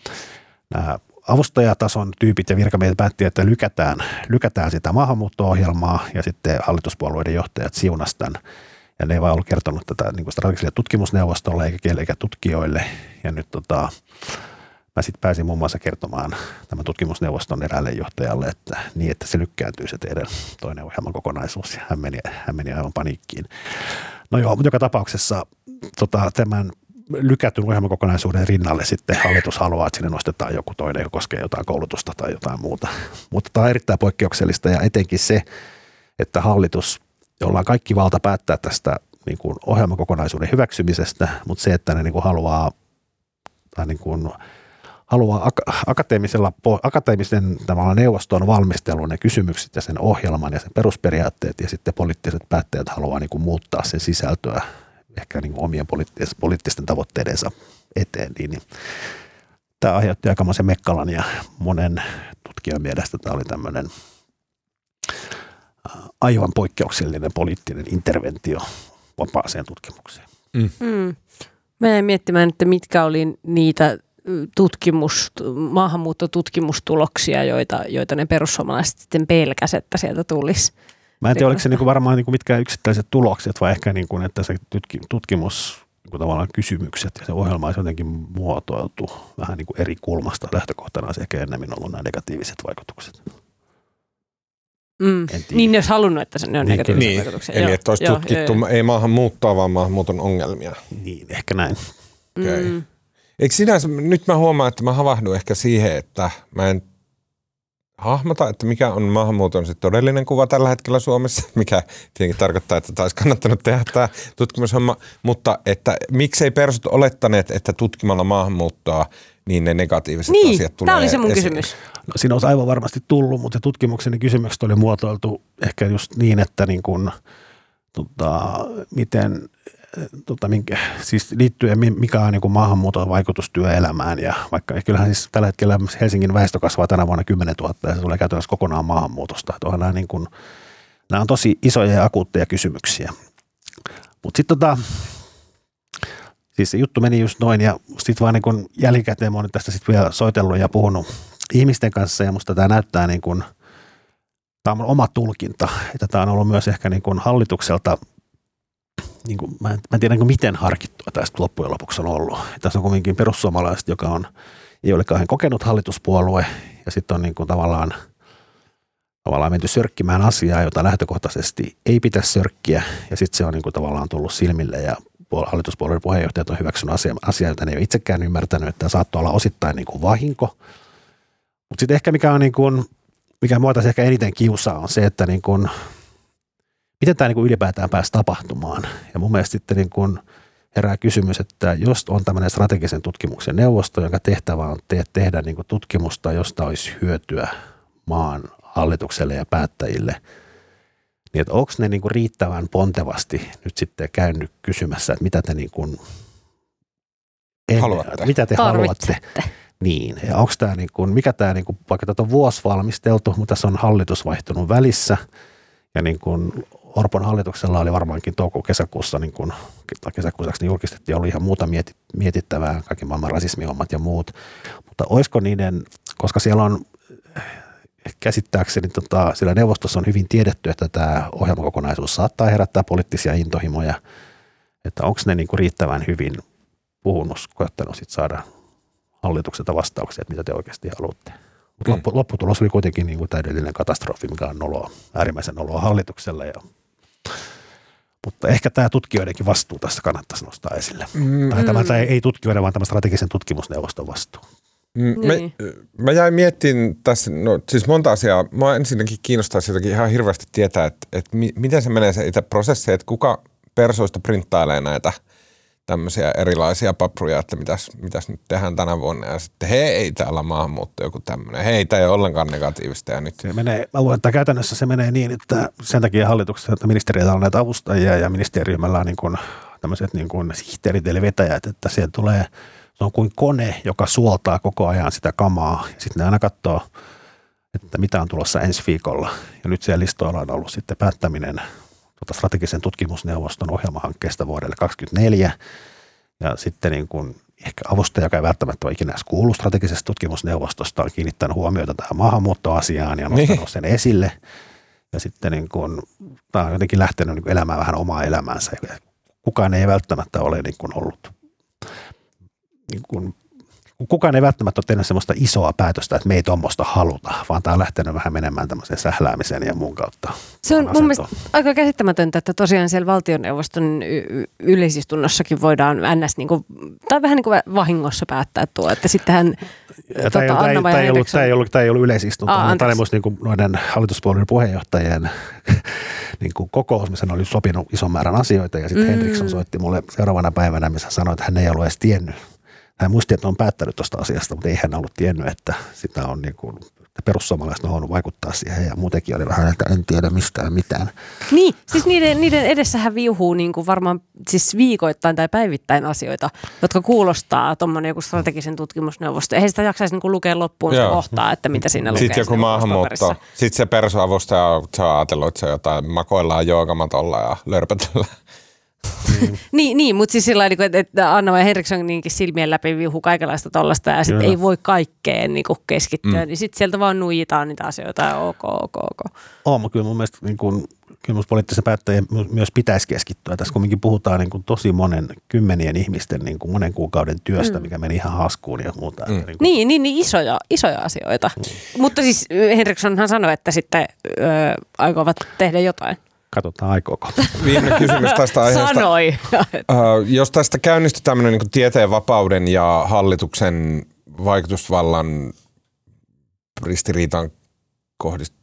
nämä avustajatason tyypit ja virkamiehet päätti, että lykätään, lykätään sitä maahanmuutto-ohjelmaa ja sitten hallituspuolueiden johtajat siunasivat tämän ja ne ei vaan ollut kertonut tätä niin strategiselle tutkimusneuvostolle eikä eikä tutkijoille. Ja nyt tota, mä sitten pääsin muun muassa kertomaan tämän tutkimusneuvoston eräälle johtajalle, että niin, että se lykkääntyy se teidän toinen ohjelman kokonaisuus. Ja hän meni, hän meni aivan paniikkiin. No joo, mutta joka tapauksessa tota, tämän lykätyn ohjelmakokonaisuuden rinnalle sitten hallitus haluaa, että sinne nostetaan joku toinen, joka koskee jotain koulutusta tai jotain muuta. Mutta tämä on erittäin poikkeuksellista ja etenkin se, että hallitus jolla on kaikki valta päättää tästä niin kuin ohjelmakokonaisuuden hyväksymisestä, mutta se, että ne niin kuin haluaa, tai niin kuin, haluaa akateemisella, akateemisen tavalla neuvoston valmistelun ne kysymykset ja sen ohjelman ja sen perusperiaatteet ja sitten poliittiset päättäjät haluaa niin kuin muuttaa sen sisältöä ehkä niin kuin omien poliittisten, poliittisten tavoitteidensa eteen, niin, niin tämä aiheutti aikamoisen mekkalan ja monen tutkijan mielestä tämä oli tämmöinen aivan poikkeuksellinen poliittinen interventio vapaaseen tutkimukseen. Mm. Mm. Mä jäin miettimään, että mitkä oli niitä tutkimus, maahanmuuttotutkimustuloksia, joita, joita ne perussuomalaiset sitten pelkäsivät, että sieltä tulisi. Mä en tiedä, oliko se niin kuin varmaan niin kuin mitkään yksittäiset tulokset vai ehkä niin kuin, että se tutkimus niin kuin tavallaan kysymykset ja se ohjelma olisi jotenkin muotoiltu vähän niin kuin eri kulmasta lähtökohtana olisi ehkä ennemmin ollut nämä negatiiviset vaikutukset. Mm. Niin ne olisi halunnut, että se ne on niin, negatiivisia niin. vaikutuksia. Eli joo, että olisi joo, tutkittu joo, ei maahan muuttaa, vaan maahanmuuton ongelmia. Niin, ehkä näin. Okay. Mm. Eikö sinänsä, nyt mä huomaan, että mä havahdun ehkä siihen, että mä en hahmota, että mikä on maahanmuuton se todellinen kuva tällä hetkellä Suomessa, mikä tietenkin tarkoittaa, että taisi kannattanut tehdä tämä tutkimushomma, mutta että miksei persut olettaneet, että tutkimalla maahanmuuttoa niin ne negatiiviset niin, asiat tulee Tämä oli se mun esiin. kysymys. No, siinä olisi aivan varmasti tullut, mutta tutkimuksen kysymykset oli muotoiltu ehkä just niin, että niin kuin, tota, miten tota, minkä, siis liittyen mikä on niin maahanmuuton vaikutus työelämään ja vaikka kyllähän siis tällä hetkellä Helsingin väestö kasvaa tänä vuonna 10 000 ja se tulee käytännössä kokonaan maahanmuutosta. Että nämä, niin kuin, nämä on tosi isoja ja akuutteja kysymyksiä. Mutta sitten tota, Siis se juttu meni just noin ja sitten vaan niin kun jälkikäteen mä oon tästä sitten vielä soitellut ja puhunut ihmisten kanssa ja musta tämä näyttää niin kuin, tämä on oma tulkinta, että tämä on ollut myös ehkä niin kuin hallitukselta, niin kuin, mä, en, mä en tiedä niin miten harkittua tästä loppujen lopuksi on ollut. Tässä on kuitenkin perussuomalaiset, joka on, ei ole kauhean kokenut hallituspuolue ja sitten on niin kuin tavallaan, tavallaan menty sörkkimään asiaa, jota lähtökohtaisesti ei pitäisi sörkkiä ja sitten se on niin kuin tavallaan tullut silmille ja hallituspuolueiden puheenjohtajat on hyväksynyt asia, asia jota ne ei ole itsekään ymmärtänyt, että tämä saattoi olla osittain niin kuin vahinko. Mutta sitten ehkä mikä on niin kuin, mikä mua ehkä eniten kiusaa on se, että niin kuin, miten tämä niin kuin ylipäätään pääsi tapahtumaan. Ja mun mielestä sitten niin kuin herää kysymys, että jos on tämmöinen strategisen tutkimuksen neuvosto, jonka tehtävä on te- tehdä niin kuin tutkimusta, josta olisi hyötyä maan hallitukselle ja päättäjille – niin että onko ne niin kuin riittävän pontevasti nyt sitten käynyt kysymässä, että mitä te niin kuin ennen, haluatte. Mitä te haluatte. Niin, ja onko tämä niin kuin, mikä tämä, niin kuin, vaikka tätä on vuosi valmisteltu, mutta tässä on hallitus vaihtunut välissä, ja niin kuin Orpon hallituksella oli varmaankin touko-kesäkuussa, niin kuin, kesäkuussa niin julkistettiin, oli ihan muuta mietittävää, kaikki maailman rasismihommat ja muut, mutta olisiko niiden, koska siellä on käsittääkseni tota, sillä neuvostossa on hyvin tiedetty, että tämä ohjelmakokonaisuus saattaa herättää poliittisia intohimoja, että onko ne niinku riittävän hyvin puhunut, koettanut sit saada hallitukselta vastauksia, että mitä te oikeasti haluatte. Mutta mm. loppu, lopputulos oli kuitenkin niin kuin täydellinen katastrofi, mikä on noloa, äärimmäisen noloa hallitukselle. Ja, mutta ehkä tämä tutkijoidenkin vastuu tässä kannattaisi nostaa esille. Mm. Tai tämä, tai ei tutkijoiden, vaan tämä strategisen tutkimusneuvoston vastuu. Mm, niin. Mä, mä jäin miettimään tässä, no siis monta asiaa. Mä ensinnäkin kiinnostaisi jotenkin ihan hirveästi tietää, että, että mi, miten se menee se itse prosessi, että kuka persoista printtailee näitä tämmöisiä erilaisia papruja, että mitäs, mitäs nyt tehdään tänä vuonna. Ja sitten hei, täällä maahanmuutto joku tämmöinen. Hei, tämä ei ole ollenkaan negatiivista. Ja nyt. Se menee, mä luulen, että käytännössä se menee niin, että sen takia hallituksessa, että ministeriöllä on näitä avustajia ja ministeriöllä on niin kuin, tämmöiset niin kuin sihteerit eli vetäjät, että siellä tulee – se on kuin kone, joka suoltaa koko ajan sitä kamaa. Sitten ne aina katsoo, että mitä on tulossa ensi viikolla. Ja nyt siellä listoilla on ollut sitten päättäminen tuota strategisen tutkimusneuvoston ohjelmahankkeesta vuodelle 2024. Ja sitten niin kuin ehkä avustaja, joka ei välttämättä ole ikinä edes kuullut strategisesta tutkimusneuvostosta, on kiinnittänyt huomiota tähän maahanmuuttoasiaan ja nostanut niin. sen esille. Ja sitten niin kuin, tämä on jotenkin lähtenyt niin kuin elämään vähän omaa elämäänsä. Kukaan ei välttämättä ole niin kuin ollut niin kuin, kukaan ei välttämättä ole tehnyt sellaista isoa päätöstä, että me ei tuommoista haluta, vaan tämä on lähtenyt vähän menemään tämmöiseen sähläämiseen ja muun kautta. Se on mun mielestä aika käsittämätöntä, että tosiaan siellä valtioneuvoston y- yleisistunnossakin voidaan ns. Niin kuin, tai vähän niin kuin vahingossa päättää tuo, että sittenhän tämä, tota, ei, tämä, ei ollut, tämä, ei ollut, tämä ei ollut yleisistunto, Aa, tämä oli myös niin kuin noiden hallituspuolueiden puheenjohtajien niin kuin kokous, missä oli sopinut ison määrän asioita ja sitten mm. Henriksson soitti mulle seuraavana päivänä, missä sanoi, että hän ei ollut edes tiennyt hän muisti, että on päättänyt tuosta asiasta, mutta ei hän ollut tiennyt, että sitä on niin kuin, että perussuomalaiset on halunnut vaikuttaa siihen ja muutenkin oli vähän, että en tiedä mistään mitään. Niin, siis niiden, niiden edessähän viuhuu niin kuin varmaan siis viikoittain tai päivittäin asioita, jotka kuulostaa tuommoinen joku strategisen tutkimusneuvosto. Eihän sitä jaksaisi niin kuin lukea loppuun sitä kohtaa, että mitä siinä lukee. Sitten joku maahanmuutto. Sitten se persuavustaja saa ajatellut, että se jotain makoillaan joogamatolla ja lörpötellään. Niin, niin, niin mutta siis sillä että, että anna ja Henriksson niinkin silmien läpi viuhuu kaikenlaista tollasta ja sitten ei voi kaikkeen niin kuin keskittyä, mm. niin sitten sieltä vaan nuijitaan niitä asioita ja ok, ok, ok. Oo, mutta kyllä mun mielestä niin kuin, kyllä poliittisen päättäjien myös pitäisi keskittyä. Tässä kumminkin puhutaan niin kuin tosi monen kymmenien ihmisten niin kuin monen kuukauden työstä, mm. mikä meni ihan haskuun ja muuta. Mm. Niin, kuin. niin, niin, niin isoja, isoja asioita. Mm. Mutta siis Henrikssonhan sanoi, että sitten ö, aikovat tehdä jotain. Katsotaan aikooko. Viimeinen kysymys tästä aiheesta. Sanoi. Uh, jos tästä käynnistyy tämmöinen niin tieteen vapauden ja hallituksen vaikutusvallan ristiriitaan kohdist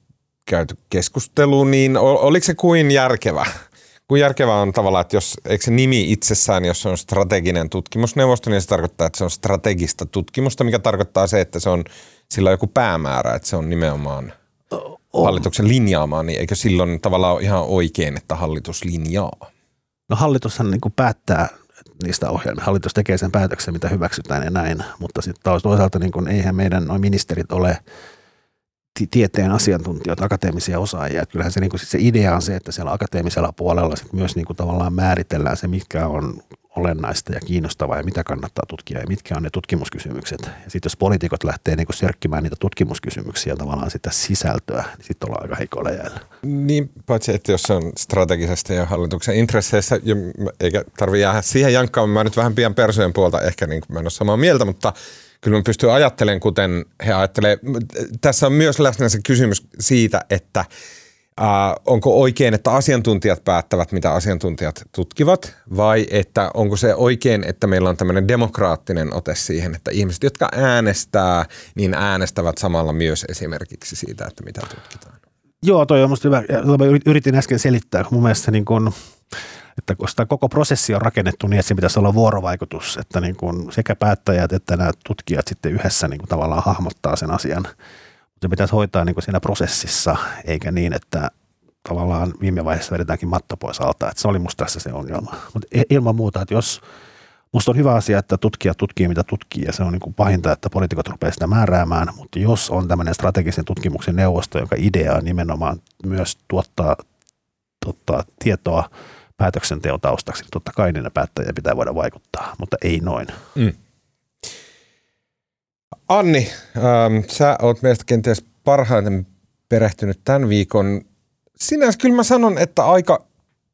käyty keskustelu, niin oliko se kuin järkevä? Kuin järkevää on tavallaan, että jos, eikö se nimi itsessään, jos se on strateginen tutkimusneuvosto, niin se tarkoittaa, että se on strategista tutkimusta, mikä tarkoittaa se, että se on sillä on joku päämäärä, että se on nimenomaan – on. hallituksen linjaamaan, niin eikö silloin tavallaan ole ihan oikein, että hallitus linjaa? No hallitushan niin kuin päättää niistä ohjelmista. Hallitus tekee sen päätöksen, mitä hyväksytään ja näin, mutta sitten taas toisaalta niin kuin, eihän meidän noin ministerit ole ti- tieteen asiantuntijoita, akateemisia osaajia. Että kyllähän se, niin kuin, se idea on se, että siellä akateemisella puolella sit myös niin kuin tavallaan määritellään se, mikä on olennaista ja kiinnostavaa ja mitä kannattaa tutkia ja mitkä on ne tutkimuskysymykset. Ja sitten jos poliitikot lähtee niin kuin sörkkimään niitä tutkimuskysymyksiä tavallaan sitä sisältöä, niin sitten ollaan aika heikoilla jäillä. Niin, paitsi että jos on strategisesti ja hallituksen intresseissä, eikä tarvi jäädä siihen jankkaan, mä nyt vähän pian persojen puolta ehkä niin mä en ole samaa mieltä, mutta kyllä mä pystyn ajattelemaan, kuten he ajattelee. Tässä on myös läsnä se kysymys siitä, että Äh, onko oikein, että asiantuntijat päättävät, mitä asiantuntijat tutkivat, vai että onko se oikein, että meillä on tämmöinen demokraattinen ote siihen, että ihmiset, jotka äänestää, niin äänestävät samalla myös esimerkiksi siitä, että mitä tutkitaan. Joo, toi on musta hyvä. Tota mä yrit- yritin äsken selittää. Mun mielestä niin kun, että kun sitä koko prosessi on rakennettu niin, että siinä pitäisi olla vuorovaikutus, että niin kun sekä päättäjät että nämä tutkijat sitten yhdessä niin kun tavallaan hahmottaa sen asian. Se pitäisi hoitaa niin kun siinä prosessissa, eikä niin, että tavallaan viime vaiheessa vedetäänkin matto pois alta. Että se oli musta tässä se ongelma. Mutta ilman muuta, että jos Musta on hyvä asia, että tutkijat tutkii mitä tutkii ja se on niin kuin pahinta, että poliitikot rupeaa sitä määräämään, mutta jos on tämmöinen strategisen tutkimuksen neuvosto, joka idea on nimenomaan myös tuottaa, tuottaa tietoa päätöksenteon taustaksi, niin totta kai niiden päättäjien pitää voida vaikuttaa, mutta ei noin. Mm. Anni, ähm, sä oot meistä kenties parhaiten perehtynyt tämän viikon. Sinänsä kyllä mä sanon, että aika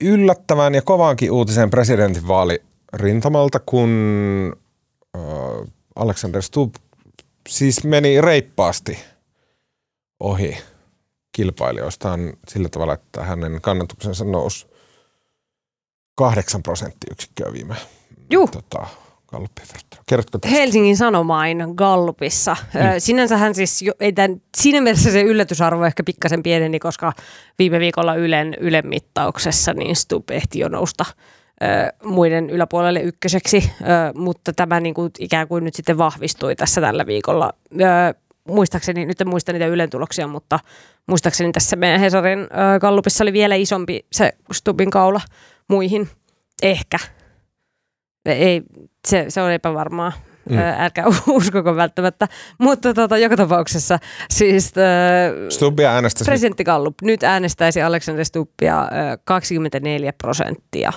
yllättävän ja kovaankin uutisen presidentinvaali rintamalta, kun äh, Alexander Stubb siis meni reippaasti ohi kilpailijoistaan sillä tavalla, että hänen kannatuksensa nousi kahdeksan prosenttiyksikköä viime Juh. tota, Verrattuna. Kerrotko tästä? Helsingin Sanomain Gallupissa. Mm. Sinänsähän siis, jo, ei tämän, siinä mielessä se yllätysarvo ehkä pikkasen pieneni, koska viime viikolla Ylen, Ylen mittauksessa niin Stub ehti jo nousta ö, muiden yläpuolelle ykköseksi, ö, mutta tämä niin kuin ikään kuin nyt sitten vahvistui tässä tällä viikolla. Ö, muistaakseni, nyt en muista niitä Ylen tuloksia, mutta muistaakseni tässä meidän Hesarin ö, Gallupissa oli vielä isompi se Stubin kaula muihin. Ehkä. Ei, se, se on epävarmaa. Mm. Älkää uskoko välttämättä. Mutta tota, joka tapauksessa siis äh, Stubbia äänestäisi presidentti Gallup nyt äänestäisi Alexander Stubbia äh, 24 prosenttia.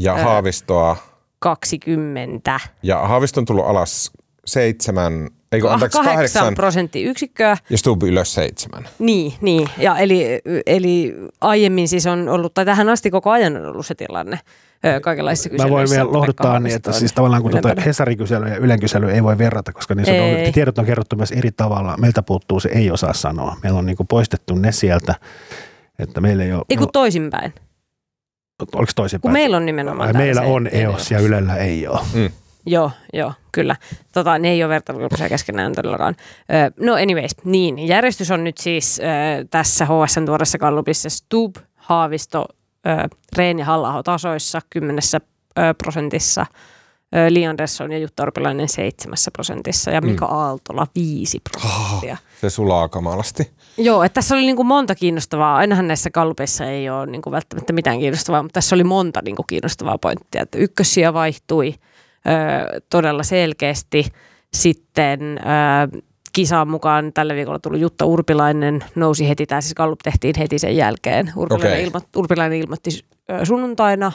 ja Ää. Haavistoa. 20. Ja Haavisto on tullut alas seitsemän, eikö anteeksi Kahdeksan kahdeksan, prosenttiyksikköä. ja Stubb ylös seitsemän. Niin, niin. Ja eli, eli aiemmin siis on ollut, tai tähän asti koko ajan on ollut se tilanne kaikenlaisissa Mä voin kyselyissä, vielä lohduttaa niin, että siis tavallaan kun tuota. Hesarin kysely ja Ylen kysely ei voi verrata, koska niissä on, tiedot on kerrottu myös eri tavalla. Meiltä puuttuu se ei osaa sanoa. Meillä on niin kuin poistettu ne sieltä, että meillä ei ole, Ei kun toisinpäin. oliko toisinpäin? Kun meillä on nimenomaan Ai, meillä on EOS ja Ylellä ei ole. Mm. Joo, joo, kyllä. Tota, ne ei ole vertailukelpoisia keskenään todellakaan. No anyways, niin. Järjestys on nyt siis tässä HSN tuoreessa kallupissa Stub, Haavisto, ö, Reen ja halla tasoissa kymmenessä ö, prosentissa. Ö, Li Andersson ja Jutta Urpilainen seitsemässä prosentissa ja Mika Aaltola viisi prosenttia. Se sulaa kamalasti. Joo, että tässä oli niin kuin monta kiinnostavaa. Ainahan näissä kallupeissa ei ole niin kuin välttämättä mitään kiinnostavaa, mutta tässä oli monta niin kuin kiinnostavaa pointtia. Että ykkössiä vaihtui ö, todella selkeästi. Sitten ö, kisaan mukaan tällä viikolla tuli Jutta Urpilainen, nousi heti, tämä siis Gallup tehtiin heti sen jälkeen. Urpilainen, Okei. ilmo, Urpilainen ilmoitti sunnuntaina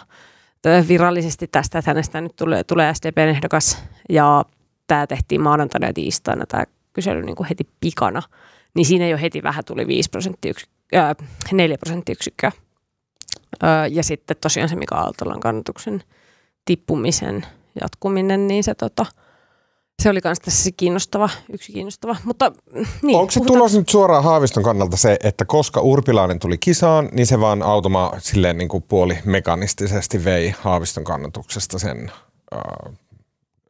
virallisesti tästä, että hänestä nyt tulee, tulee SDPn ehdokas ja tämä tehtiin maanantaina ja tiistaina tämä kysely niin kuin heti pikana niin siinä jo heti vähän tuli 5 prosenttiyksikkö, äh, 4 prosenttiyksikköä. Öö, ja sitten tosiaan se Mika Aaltolan kannatuksen tippumisen jatkuminen, niin se, tota, se oli myös tässä se kiinnostava, yksi kiinnostava. Mutta mm, niin, Onko se puhutaan- tulos nyt suoraan Haaviston kannalta se, että koska Urpilainen tuli kisaan, niin se vaan automa silleen niin kuin puoli mekanistisesti vei Haaviston kannatuksesta sen äh,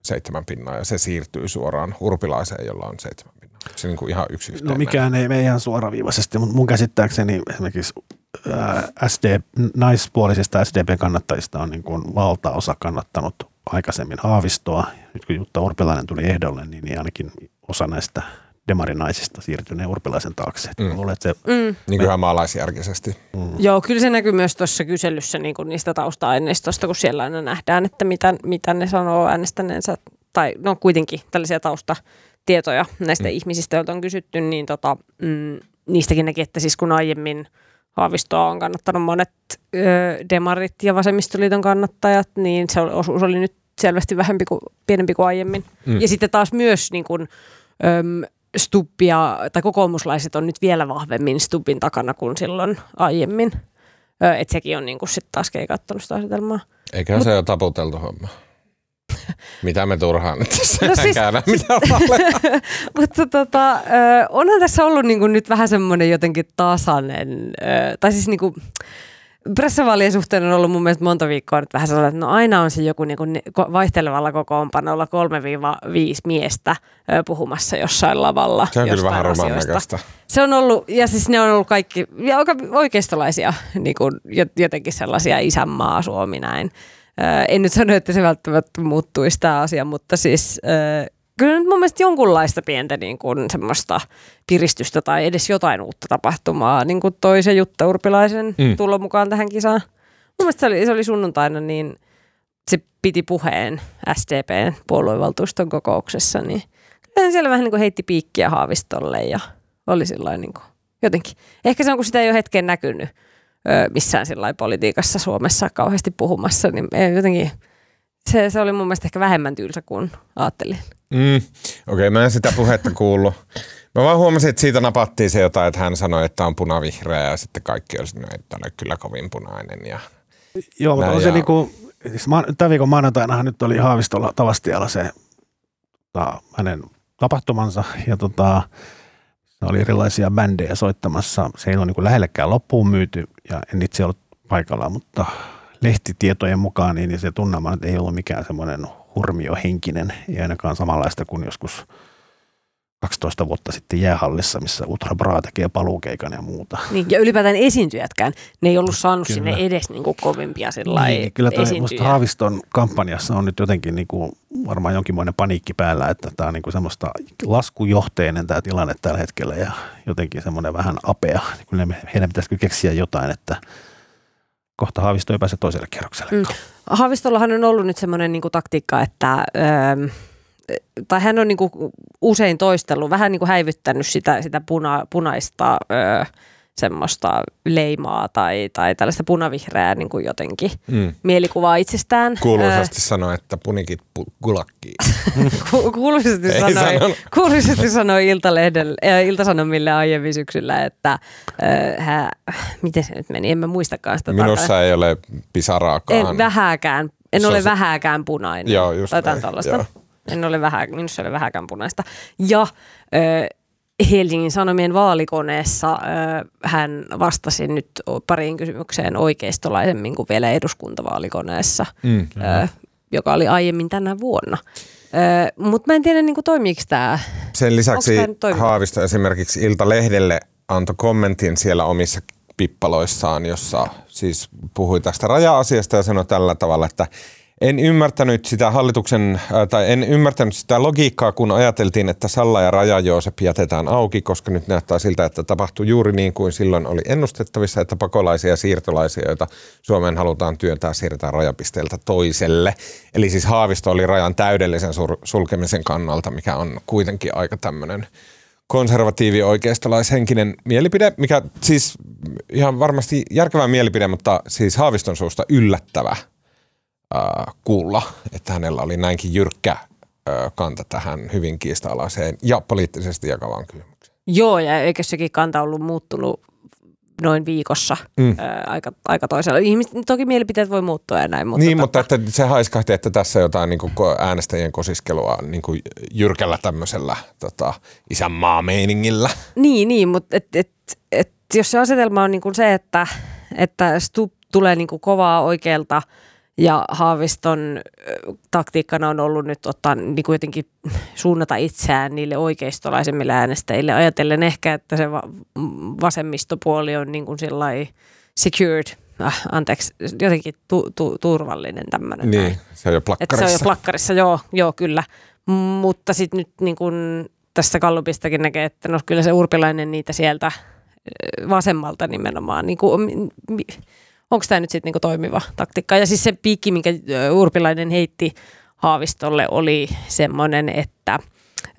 seitsemän pinnaa ja se siirtyy suoraan Urpilaiseen, jolla on seitsemän pinnaa. Se niin kuin ihan yksi yhteen No mikään ei mene ihan suoraviivaisesti, mutta mun käsittääkseni esimerkiksi ää, SD, naispuolisista SDP-kannattajista on niin kuin valtaosa kannattanut aikaisemmin Haavistoa. Nyt kun Jutta Urpilainen tuli ehdolle, niin, niin ainakin osa näistä demarinaisista siirtyneen Urpilaisen taakse. Mm. Että se, Mm, Niin kuin ihan maalaisjärkisesti. mm. joo, kyllä se näkyy myös tuossa kyselyssä niin kuin niistä tausta-aineistosta, kun siellä aina nähdään, että mitä, mitä ne sanoo äänestäneensä. Tai no kuitenkin tällaisia taustatietoja näistä Mm. mm. ihmisistä, joilta on kysytty, niin tota, mm, niistäkin näki, että siis kun aiemmin Haavistoa on kannattanut monet ö, demarit ja vasemmistoliiton kannattajat, niin se osuus oli nyt selvästi vähempi kuin, pienempi kuin aiemmin. Mm. Ja sitten taas myös niin kuin, öm, Stubbia, tai kokoomuslaiset on nyt vielä vahvemmin Stubbin takana kuin silloin aiemmin. Että sekin on niin kuin sit taas keikattanut sitä asetelmaa. Eikä Mut, se ole taputeltu homma. Mitä me turhaan nyt tässä No siis- käydään, mitä Mutta tota, onhan tässä ollut niinku nyt vähän semmoinen jotenkin tasainen, tai siis niinku, pressavaalien suhteen on ollut mun mielestä monta viikkoa nyt vähän sellainen, että no aina on se joku niinku vaihtelevalla kokoonpanolla 3-5 miestä puhumassa jossain lavalla. Se on kyllä vähän roman asioista. näköistä. Se on ollut, ja siis ne on ollut kaikki ja oikeistolaisia, niin kuin jotenkin sellaisia isänmaa Suomi näin. Ö, en nyt sano, että se välttämättä muuttuisi tämä asia, mutta siis kyllä nyt mun mielestä jonkunlaista pientä niin kuin semmoista piristystä tai edes jotain uutta tapahtumaa, niin kuin toi se Jutta Urpilaisen Mm. tulo mukaan tähän kisaan. Mun mielestä se oli, se oli sunnuntaina, niin se piti puheen SDPn puoluevaltuuston kokouksessa, niin kyllähän siellä vähän niin kuin heitti piikkiä Haavistolle ja oli sillä niin kuin jotenkin. Ehkä se on, kun sitä ei ole hetken näkynyt ö, missään sillä politiikassa Suomessa kauheasti puhumassa, niin jotenkin se, se oli mun mielestä ehkä vähemmän tylsä kuin ajattelin. Mm. Okei, okay, mä en sitä puhetta kuullut. Mä vaan huomasin, että siitä napattiin se jotain, että hän sanoi, että on punavihreä ja sitten kaikki oli sanonut, että on kyllä kovin punainen. Ja... Joo, mutta on se ja- niinku, siis ma- tämän viikon maanantainahan nyt oli Haavistolla Tavastialla se tota, hänen tapahtumansa ja tota, ne oli erilaisia bändejä soittamassa. Se ei ole niinku lähellekään loppuun myyty ja en itse ollut paikalla, mutta lehtitietojen mukaan niin se tunnelma ei ollut mikään semmoinen hurmiohenkinen, ei ainakaan samanlaista kuin joskus 12 vuotta sitten jäähallissa, missä Ultra Bra tekee paluukeikan ja muuta. Niin, ja ylipäätään esiintyjätkään, ne ei ollut saanut Kyllä. sinne edes niin kuin kovimpia sillä Niin, kyllä toi. Haaviston kampanjassa on nyt jotenkin niin kuin, varmaan jonkinmoinen paniikki päällä, että tämä on niin kuin semmoista laskujohteinen tämä tilanne tällä hetkellä ja jotenkin semmoinen vähän apea. Kyllä me- heidän pitäisi kyllä keksiä jotain, että kohta Haavisto ei pääse toiselle kierrokselle. Mm. Haavistollahan on ollut nyt semmoinen niin taktiikka, että öö, tai hän on niin kuin usein toistellut, vähän niin kuin häivyttänyt sitä, sitä puna, punaista öö, semmoista leimaa tai, tai tällaista punavihreää niin kuin jotenkin Mm. mielikuvaa itsestään. Kuuluisasti sanoi, että punikit pu- kulakkiin. Ku- kuuluisesti sanoi, sanonut. kuuluisesti sanoi Iltalehdelle, äh, Iltasanomille aiemmin syksyllä, että äh, hä, miten se nyt meni, en mä muistakaan sitä. Minussa ei ole pisaraakaan. En vähääkään, en Se ole se- vähääkään punainen. Joo, just jotain näin, tällaista. joo. En ole vähä, minussa ei ole vähääkään punaista. Ja ö, Helsingin Sanomien vaalikoneessa ö, hän vastasi nyt pariin kysymykseen oikeistolaisemmin kuin vielä eduskuntavaalikoneessa, Mm. ö, joka oli aiemmin tänä vuonna. Mutta mä en tiedä, niin toimiiko tämä. Sen lisäksi? Haavisto esimerkiksi Ilta-lehdelle antoi kommentin siellä omissa pippaloissaan, jossa siis puhui tästä raja-asiasta ja sanoi tällä tavalla, että en ymmärtänyt sitä hallituksen, äh, tai en ymmärtänyt sitä logiikkaa, kun ajateltiin, että Salla ja Raja-Joosep jätetään auki, koska nyt näyttää siltä, että tapahtuu juuri niin kuin silloin oli ennustettavissa, että pakolaisia ja siirtolaisia, joita Suomeen halutaan työntää, siirretään rajapisteeltä toiselle. Eli siis Haavisto oli rajan täydellisen sulkemisen kannalta, mikä on kuitenkin aika tämmöinen konservatiivi oikeistolaishenkinen mielipide, mikä siis ihan varmasti järkevä mielipide, mutta siis Haaviston suusta yllättävä ää, kuulla, että hänellä oli näinkin jyrkkä ää, kanta tähän hyvin kiista-alaiseen ja poliittisesti jakavaan kysymykseen. Joo, ja eikö sekin kanta ollut muuttunut noin viikossa Mm. mm. aika, aika toisella. Ihmiset, toki mielipiteet voi muuttua ja näin, mutta, niin, mutta tota, että se haiskahti, että tässä jotain niin kuin äänestäjien kosiskelua niin kuin jyrkällä tämmöisellä tota, isänmaa-meiningillä. Niin, niin mutta et, et, et, jos se asetelma on niin kuin se, että, että Stubb tulee niin kuin kovaa oikealta ja Haaviston taktiikkana on ollut nyt ottaa niin kuin jotenkin suunnata itseään niille oikeistolaisemmille äänestäjille, ajatellen ehkä, että se va- vasemmistopuoli on niin kuin secured, äh, anteeksi, jotenkin tu, tu, turvallinen tämmöinen. näin. Niin, se on jo Että plakkarissa. se on jo plakkarissa, joo, joo kyllä. Mutta sitten nyt niin kun tästä kallupistakin näkee, että no kyllä se urpilainen niitä sieltä vasemmalta nimenomaan. Niin onko tämä nyt sitten niin toimiva taktiikka? Ja siis se piikki, minkä urpilainen heitti Haavistolle, oli semmoinen, että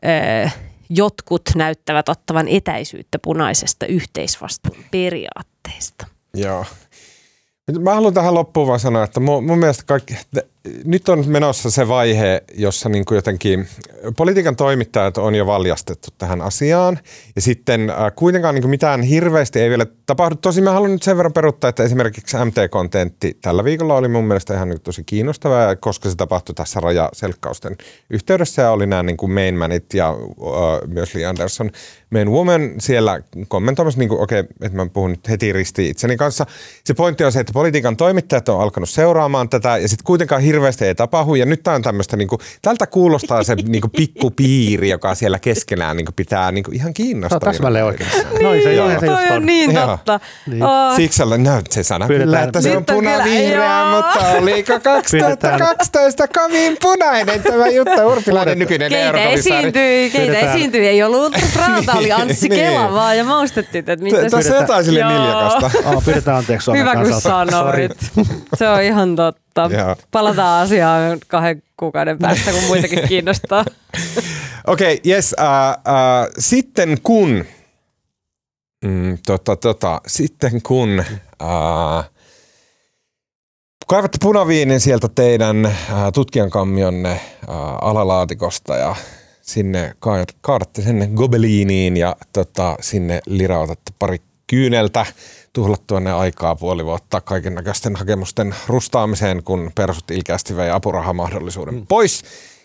ö, jotkut näyttävät ottavan etäisyyttä punaisesta yhteisvastuun periaatteesta. Joo. Mä haluan tähän loppuun vaan sanoa, että mun, mun mielestä kaikki, nyt on menossa se vaihe, jossa niin kuin jotenkin politiikan toimittajat on jo valjastettu tähän asiaan. Ja sitten äh, kuitenkaan niin kuin mitään hirveästi ei vielä tapahdu. Tosin mä haluan nyt sen verran peruttaa, että esimerkiksi MT-kontentti tällä viikolla oli mun mielestä ihan niin tosi kiinnostavaa, koska se tapahtui tässä rajaselkkausten yhteydessä ja oli nämä niin kuin mainmanit ja äh, myös Lee Anderson main woman siellä kommentoimassa, niin okei, okay, että mä puhun nyt heti ristiin itseni kanssa. Se pointti on se, että politiikan toimittajat on alkanut seuraamaan tätä ja sitten kuitenkaan hirveästi ei tapahdu. Ja nyt tämä on tämmöistä, niin kuin, tältä kuulostaa se niin kuin pikkupiiri, joka siellä keskenään niin kuin pitää niin kuin ihan kiinnostavaa. täsmälleen oikein. Niin, no, se, joo, se toi on niin totta. Niin. Oh. Siksi olen, no se sana Pyydetään- kyllä, että se on on punavihreä, mutta oliko 2012 kovin punainen tämä Jutta Urpilainen nykyinen Keitä esiintyi, keitä esiintyi, ei ollut Ultra Prata, oli Anssi Niin. Kela vaan ja maustettiin, että mitä Tässä se... jotain sille niljakasta. Pyydetään anteeksi Suomen Hyvä kun sanoit. Se on ihan totta. Joo. Palataan asiaan kahden kuukauden päästä, kun muitakin kiinnostaa. Okei, okay, yes. Uh, uh, sitten kun, mm, tota, tota, sitten kun uh, kaivatte punaviinin sieltä teidän uh, tutkijankammionne uh, alalaatikosta ja sinne ka- kaadatte sinne gobeliiniin ja tota, sinne lirautatte pari kyyneltä tuhlattua ne aikaa puoli vuotta kaiken näköisten hakemusten rustaamiseen, kun persut ilkeästi vei apurahamahdollisuuden mm. pois.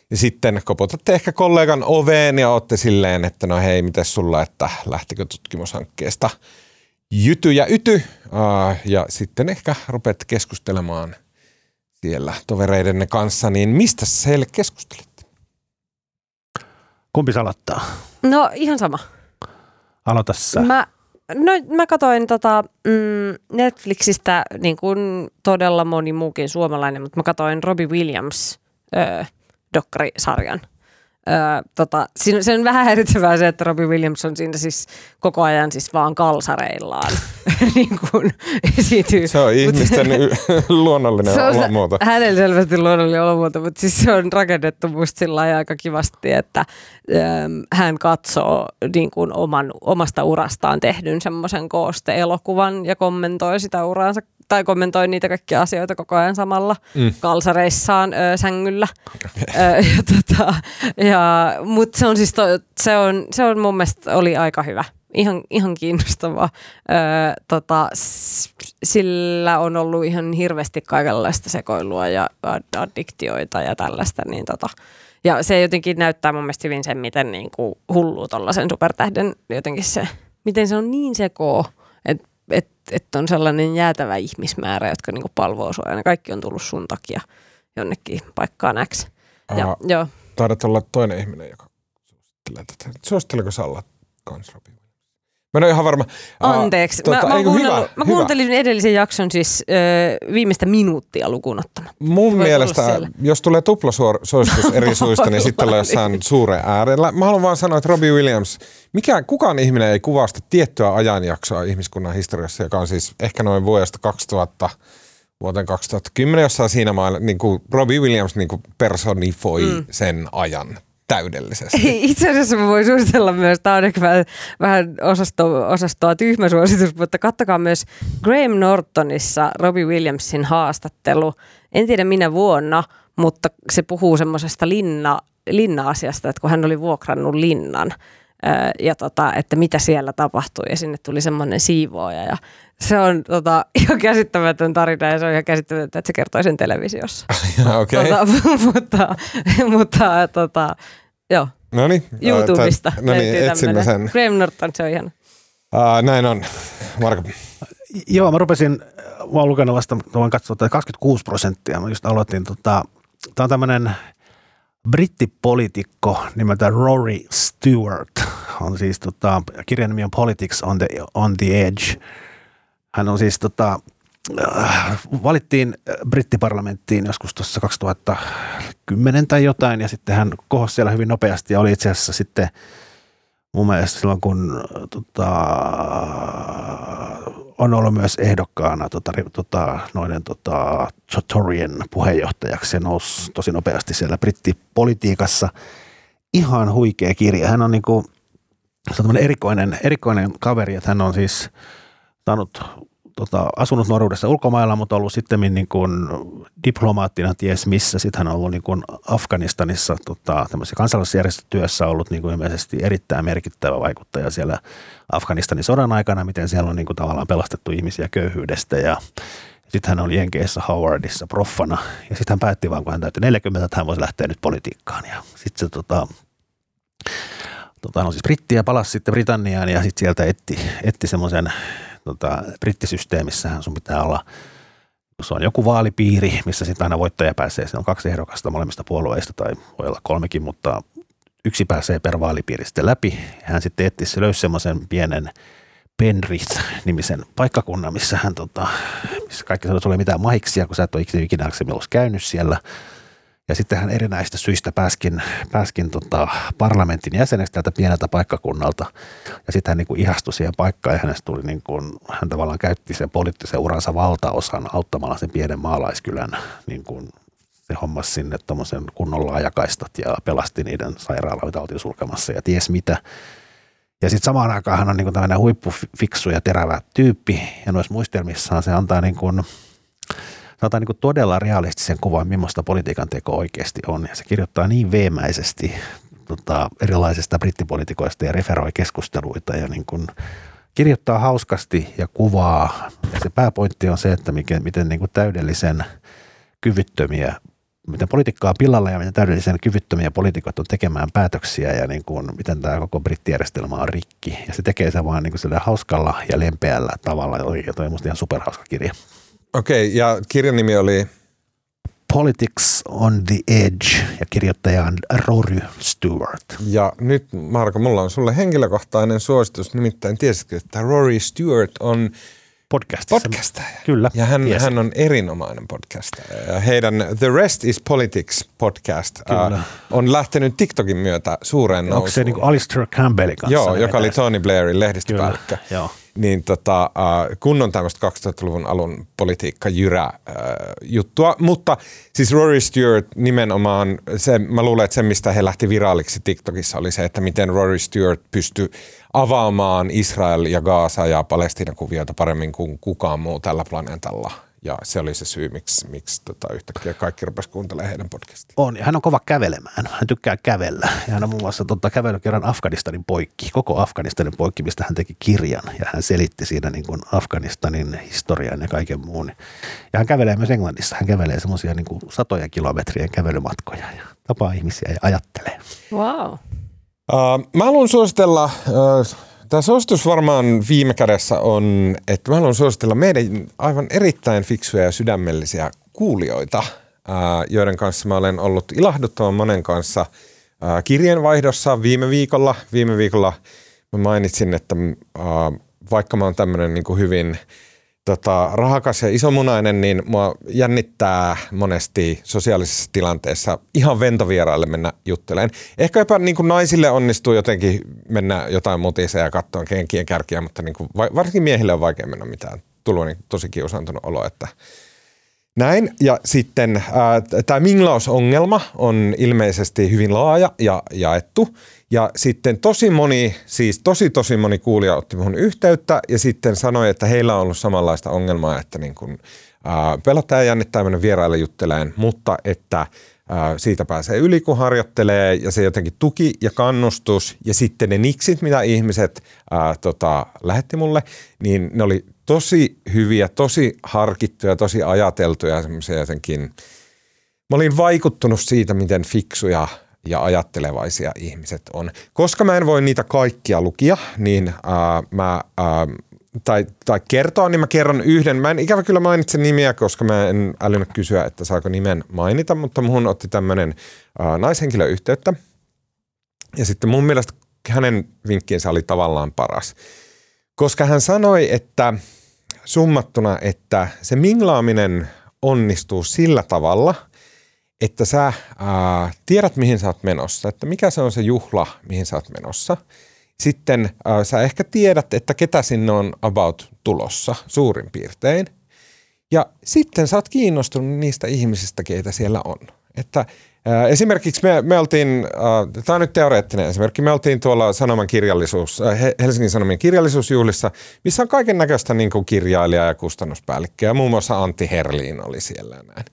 Ja sitten koputatte ehkä kollegan oveen ja olette silleen, että no hei, miten sulla, että lähtikö tutkimushankkeesta jyty ja yty. Ja sitten ehkä rupeatte keskustelemaan siellä tovereidenne kanssa, niin mistä sä heille keskustelette? Kumpi salattaa? No ihan sama. Aloita sä. Mä, no, mä katsoin tota, mm, Netflixistä niin kuin todella moni muukin suomalainen, mutta mä katsoin Robbie Williams öö, dokkarisarjan. Öö, tota, siinä, se on vähän häiritsevää se, että Robbie Williams on siinä siis koko ajan siis vaan kalsareillaan niin kuin esiintyy. Se on ihmisten luonnollinen Se on olomuoto. Hänellä selvästi luonnollinen olomuoto, mutta siis se on rakennettu musta sillä aika kivasti, että äm, hän katsoo niin kuin oman, omasta urastaan tehdyn semmoisen kooste-elokuvan ja kommentoi sitä uraansa tai kommentoi niitä kaikkia asioita koko ajan samalla mm. kalsareissaan ö, sängyllä. Ö, ja tota, ja, Mutta se on siis, to, se, on, se on mun mielestä oli aika hyvä. Ihan, ihan kiinnostavaa. Ö, tota, sillä on ollut ihan hirveästi kaikenlaista sekoilua ja ad- addiktioita ja tällaista. Niin tota, ja se jotenkin näyttää mun mielestä hyvin sen, miten niin kuin hulluu tollasen supertähden jotenkin se, miten se on niin sekoo, että et, et on sellainen jäätävä ihmismäärä, jotka niinku palvoo sua ja ne kaikki on tullut sun takia jonnekin paikkaan X. Ja, Aa. joo. Taidat olla toinen ihminen, joka suosittelee tätä. Suositteliko sä olla kans Robin Williams? Mä en ole ihan varma. Anteeksi. tota, mä, mä, ei kun oon hyvä, mä hyvä. kuuntelin edellisen jakson siis ö, viimeistä minuuttia lukuun ottamatta. Mun Voi mielestä, jos tulee tuplasuositus eri suista, niin sitten ollaan jossain suuren äärellä. Mä haluan vaan sanoa, että Robbie Williams, mikä, kukaan ihminen ei kuvasta tiettyä ajanjaksoa ihmiskunnan historiassa, joka on siis ehkä noin vuodesta 2000 vuoteen 2010 jossain siinä mailla, niin kuin Robbie Williams niin kuin personifoi mm. sen ajan täydellisesti. Itse asiassa mä voin suositella myös, tämä on ehkä vähän, vähän osasto, osastoa tyhmä suositus, mutta kattokaa myös Graham Nortonissa Robbie Williamsin haastattelu. En tiedä minä vuonna, mutta se puhuu semmoisesta linna, linna-asiasta, että kun hän oli vuokrannut linnan ja tota, että mitä siellä tapahtui ja sinne tuli semmoinen siivooja ja se on tota, ihan käsittämätön tarina ja se on ihan käsittämätöntä, että se kertoi sen televisiossa. Okei, okay. tota, mutta, mutta tota, joo. no niin. YouTubesta No niin, etsimme tämmönen. sen. Graham Norton, se on ihana. Uh, näin on. Marko. Joo, mä rupesin, mä oon lukenut vasta, mä voin katsoa, että 26 prosenttia, mä just aloitin, tota, tämä on tämmöinen brittipoliitikko nimeltä Rory Stewart, on siis tota, kirjan nimi on Politics on the, on the Edge. Hän on siis tota, äh, valittiin äh, brittiparlamenttiin joskus tuossa 2010 tai jotain, ja sitten hän kohosi siellä hyvin nopeasti ja oli itse asiassa sitten mun mielestä silloin, kun tota, on ollut myös ehdokkaana tota, tota, noiden tota, Torien puheenjohtajaksi ja nousi tosi nopeasti siellä brittipolitiikassa. Ihan huikea kirja. Hän on niinku, se on erikoinen, erikoinen kaveri, että hän on siis saanut tota, asunut nuoruudessa ulkomailla, mutta ollut sitten niin kuin diplomaattina ties missä. Sitten hän on ollut niin kuin Afganistanissa tota, kansalaisjärjestötyössä ollut niin kuin ilmeisesti erittäin merkittävä vaikuttaja siellä Afganistanin sodan aikana, miten siellä on niin kuin tavallaan pelastettu ihmisiä köyhyydestä ja sitten hän oli Jenkeissä Howardissa proffana ja sitten hän päätti vaan, kun hän täytti 40, että hän voisi lähteä nyt politiikkaan. Ja sitten se tota, tota, no siis brittiä palasi sitten Britanniaan ja sitten sieltä etti, etti semmoisen tota, brittisysteemissähän sun pitää olla, jos on joku vaalipiiri, missä sitten aina voittaja pääsee, se on kaksi ehdokasta molemmista puolueista tai voi olla kolmekin, mutta yksi pääsee per vaalipiiri sitten läpi. Hän sitten etti, se löysi semmoisen pienen Penrith-nimisen paikkakunnan, missä hän tota, missä kaikki sanoi, että ei mitään mahiksia, kun sä et ole ikinä käynyt siellä – ja sitten hän erinäistä syistä pääskin, pääskin tota parlamentin jäseneksi tältä pieneltä paikkakunnalta. Ja sitten hän niin kuin ihastui siihen paikkaan ja hänestä tuli niin kuin, hän tavallaan käytti sen poliittisen uransa valtaosan auttamalla sen pienen maalaiskylän niin kuin se hommas sinne tuommoisen kunnon laajakaistat ja pelasti niiden sairaaloita, oltiin sulkemassa ja ties mitä. Ja sitten samaan aikaan hän on niin kuin tämmöinen huippufiksu ja terävä tyyppi ja noissa muistelmissaan se antaa niin kuin – sanotaan niin todella realistisen kuvan, millaista politiikan teko oikeasti on. Ja se kirjoittaa niin veemäisesti tota, erilaisista brittipolitikoista ja referoi keskusteluita ja niin kuin kirjoittaa hauskasti ja kuvaa. Ja se pääpointti on se, että miten, miten niin kuin täydellisen kyvyttömiä miten politiikkaa pillalla ja miten täydellisen kyvyttömiä poliitikot on tekemään päätöksiä ja niin kuin, miten tämä koko brittijärjestelmä on rikki. Ja se tekee se vaan niin kuin hauskalla ja lempeällä tavalla. Ja toi on musta ihan superhauska kirja. Okei, okay, ja kirjan nimi oli? Politics on the Edge ja kirjoittaja on Rory Stewart. Ja nyt Marko, mulla on sulle henkilökohtainen suositus, nimittäin tiesitkö, että Rory Stewart on podcast. podcastaja. Kyllä. Ja hän, hän on erinomainen podcastaja. Ja heidän The Rest is Politics podcast uh, on lähtenyt TikTokin myötä suureen nousuun. Onko se niin kuin Alistair Campbellin kanssa? Joo, joka oli Tony Blairin lehdistöpäällikkö. Joo niin tota, äh, kunnon tämmöistä 2000-luvun alun politiikka jyrä äh, juttua. Mutta siis Rory Stewart nimenomaan, se, mä luulen, että se mistä he lähti viraaliksi TikTokissa oli se, että miten Rory Stewart pystyi avaamaan Israel ja Gaasa ja Palestina kuvioita paremmin kuin kukaan muu tällä planeetalla – ja se oli se syy, miksi, miksi tota, yhtäkkiä kaikki rupesivat kuuntelemaan heidän podcastia. On, ja hän on kova kävelemään. Hän tykkää kävellä. Ja hän on muun muassa tota, kävelykirjan Afganistanin poikki, koko Afganistanin poikki, mistä hän teki kirjan. Ja hän selitti siinä niin kuin Afganistanin historian ja kaiken muun. Ja hän kävelee myös Englannissa. Hän kävelee semmoisia niin kuin satoja kilometrien kävelymatkoja ja tapaa ihmisiä ja ajattelee. Wow. Uh, mä haluan suositella uh, Tämä suositus varmaan viime kädessä on, että mä haluan suositella meidän aivan erittäin fiksuja ja sydämellisiä kuulijoita, joiden kanssa mä olen ollut ilahduttavan monen kanssa kirjeenvaihdossa viime viikolla. Viime viikolla mä mainitsin, että vaikka mä oon tämmöinen niin hyvin – tota, rahakas ja isomunainen, niin mua jännittää monesti sosiaalisessa tilanteessa ihan ventovieraille mennä jutteleen. Ehkä jopa niin kuin naisille onnistuu jotenkin mennä jotain mutisia ja katsoa kenkien kärkiä, mutta niin kuin, varsinkin miehille on vaikea mennä mitään. Tullut niin tosi kiusaantunut olo, että näin. Ja sitten tämä minglausongelma on ilmeisesti hyvin laaja ja jaettu. Ja sitten tosi moni, siis tosi tosi moni kuulija otti minuun yhteyttä ja sitten sanoi, että heillä on ollut samanlaista ongelmaa, että niin kuin, ää, pelottaa ja jännittää mennä vieraille jutteleen, mutta että ää, siitä pääsee yli, kun harjoittelee ja se jotenkin tuki ja kannustus ja sitten ne niksit, mitä ihmiset ää, tota, lähetti mulle, niin ne oli tosi hyviä, tosi harkittuja, tosi ajateltuja semmoisia jotenkin. Mä olin vaikuttunut siitä, miten fiksuja ja ajattelevaisia ihmiset on. Koska mä en voi niitä kaikkia lukia, niin ää, mä, ää, tai, tai kertoa, niin mä kerron yhden. Mä en ikävä kyllä mainitse nimiä, koska mä en älynyt kysyä, että saako nimen mainita, mutta muhun otti tämmöinen naishenkilö yhteyttä. Ja sitten mun mielestä hänen vinkkiensä oli tavallaan paras. Koska hän sanoi, että summattuna, että se minglaaminen onnistuu sillä tavalla – että sä ää, tiedät, mihin sä oot menossa, että mikä se on se juhla, mihin sä oot menossa. Sitten ää, sä ehkä tiedät, että ketä sinne on about tulossa suurin piirtein. Ja sitten sä oot kiinnostunut niistä ihmisistä, keitä siellä on. että esimerkiksi me, me oltiin, äh, tämä on nyt teoreettinen esimerkki, me oltiin tuolla Sanoman kirjallisuus, äh, He- Helsingin Sanomien kirjallisuusjuhlissa, missä on kaiken näköistä niin kuin kirjailija ja kustannuspäällikköä, muun muassa Antti Herliin oli siellä näin.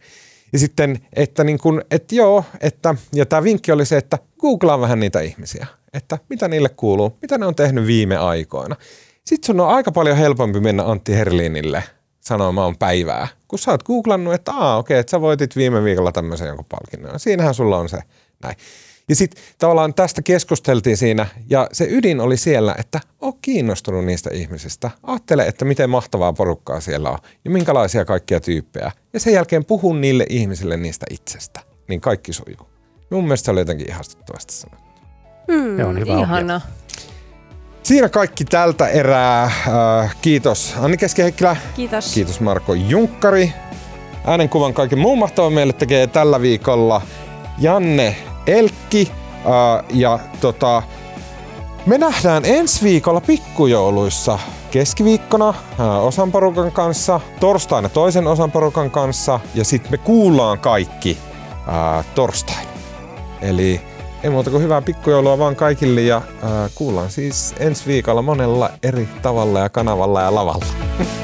Ja sitten, että, niin kuin, että joo, että, ja tämä vinkki oli se, että googlaa vähän niitä ihmisiä, että mitä niille kuuluu, mitä ne on tehnyt viime aikoina. Sitten sun on aika paljon helpompi mennä Antti Herlinille sanomaan päivää, kun sä oot googlannut, että aa okei, että sä voitit viime viikolla tämmöisen jonkun palkinnon. Siinähän sulla on se näin. Ja sitten tavallaan tästä keskusteltiin siinä, ja se ydin oli siellä, että oo kiinnostunut niistä ihmisistä. Ajattele, että miten mahtavaa porukkaa siellä on, ja minkälaisia kaikkia tyyppejä. Ja sen jälkeen puhu niille ihmisille niistä itsestä, niin kaikki sujuu. Mun mielestä se oli jotenkin ihastuttavasti sanottu. Se on hyvä ohje. Siinä kaikki tältä erää. Äh, kiitos Anni Keskiheikkilä. Kiitos. Kiitos Marko Junkkari. Äänenkuvan kaiken muun mahtavan meille tekee tällä viikolla Janne Elkki. Ää, ja tota, me nähdään ensi viikolla pikkujouluissa keskiviikkona ää, osan porukan kanssa, torstaina toisen osan porukan kanssa ja sitten me kuullaan kaikki ää, torstain. Eli ei muuta kuin hyvää pikkujoulua vaan kaikille ja ää, kuullaan siis ensi viikolla monella eri tavalla ja kanavalla ja lavalla.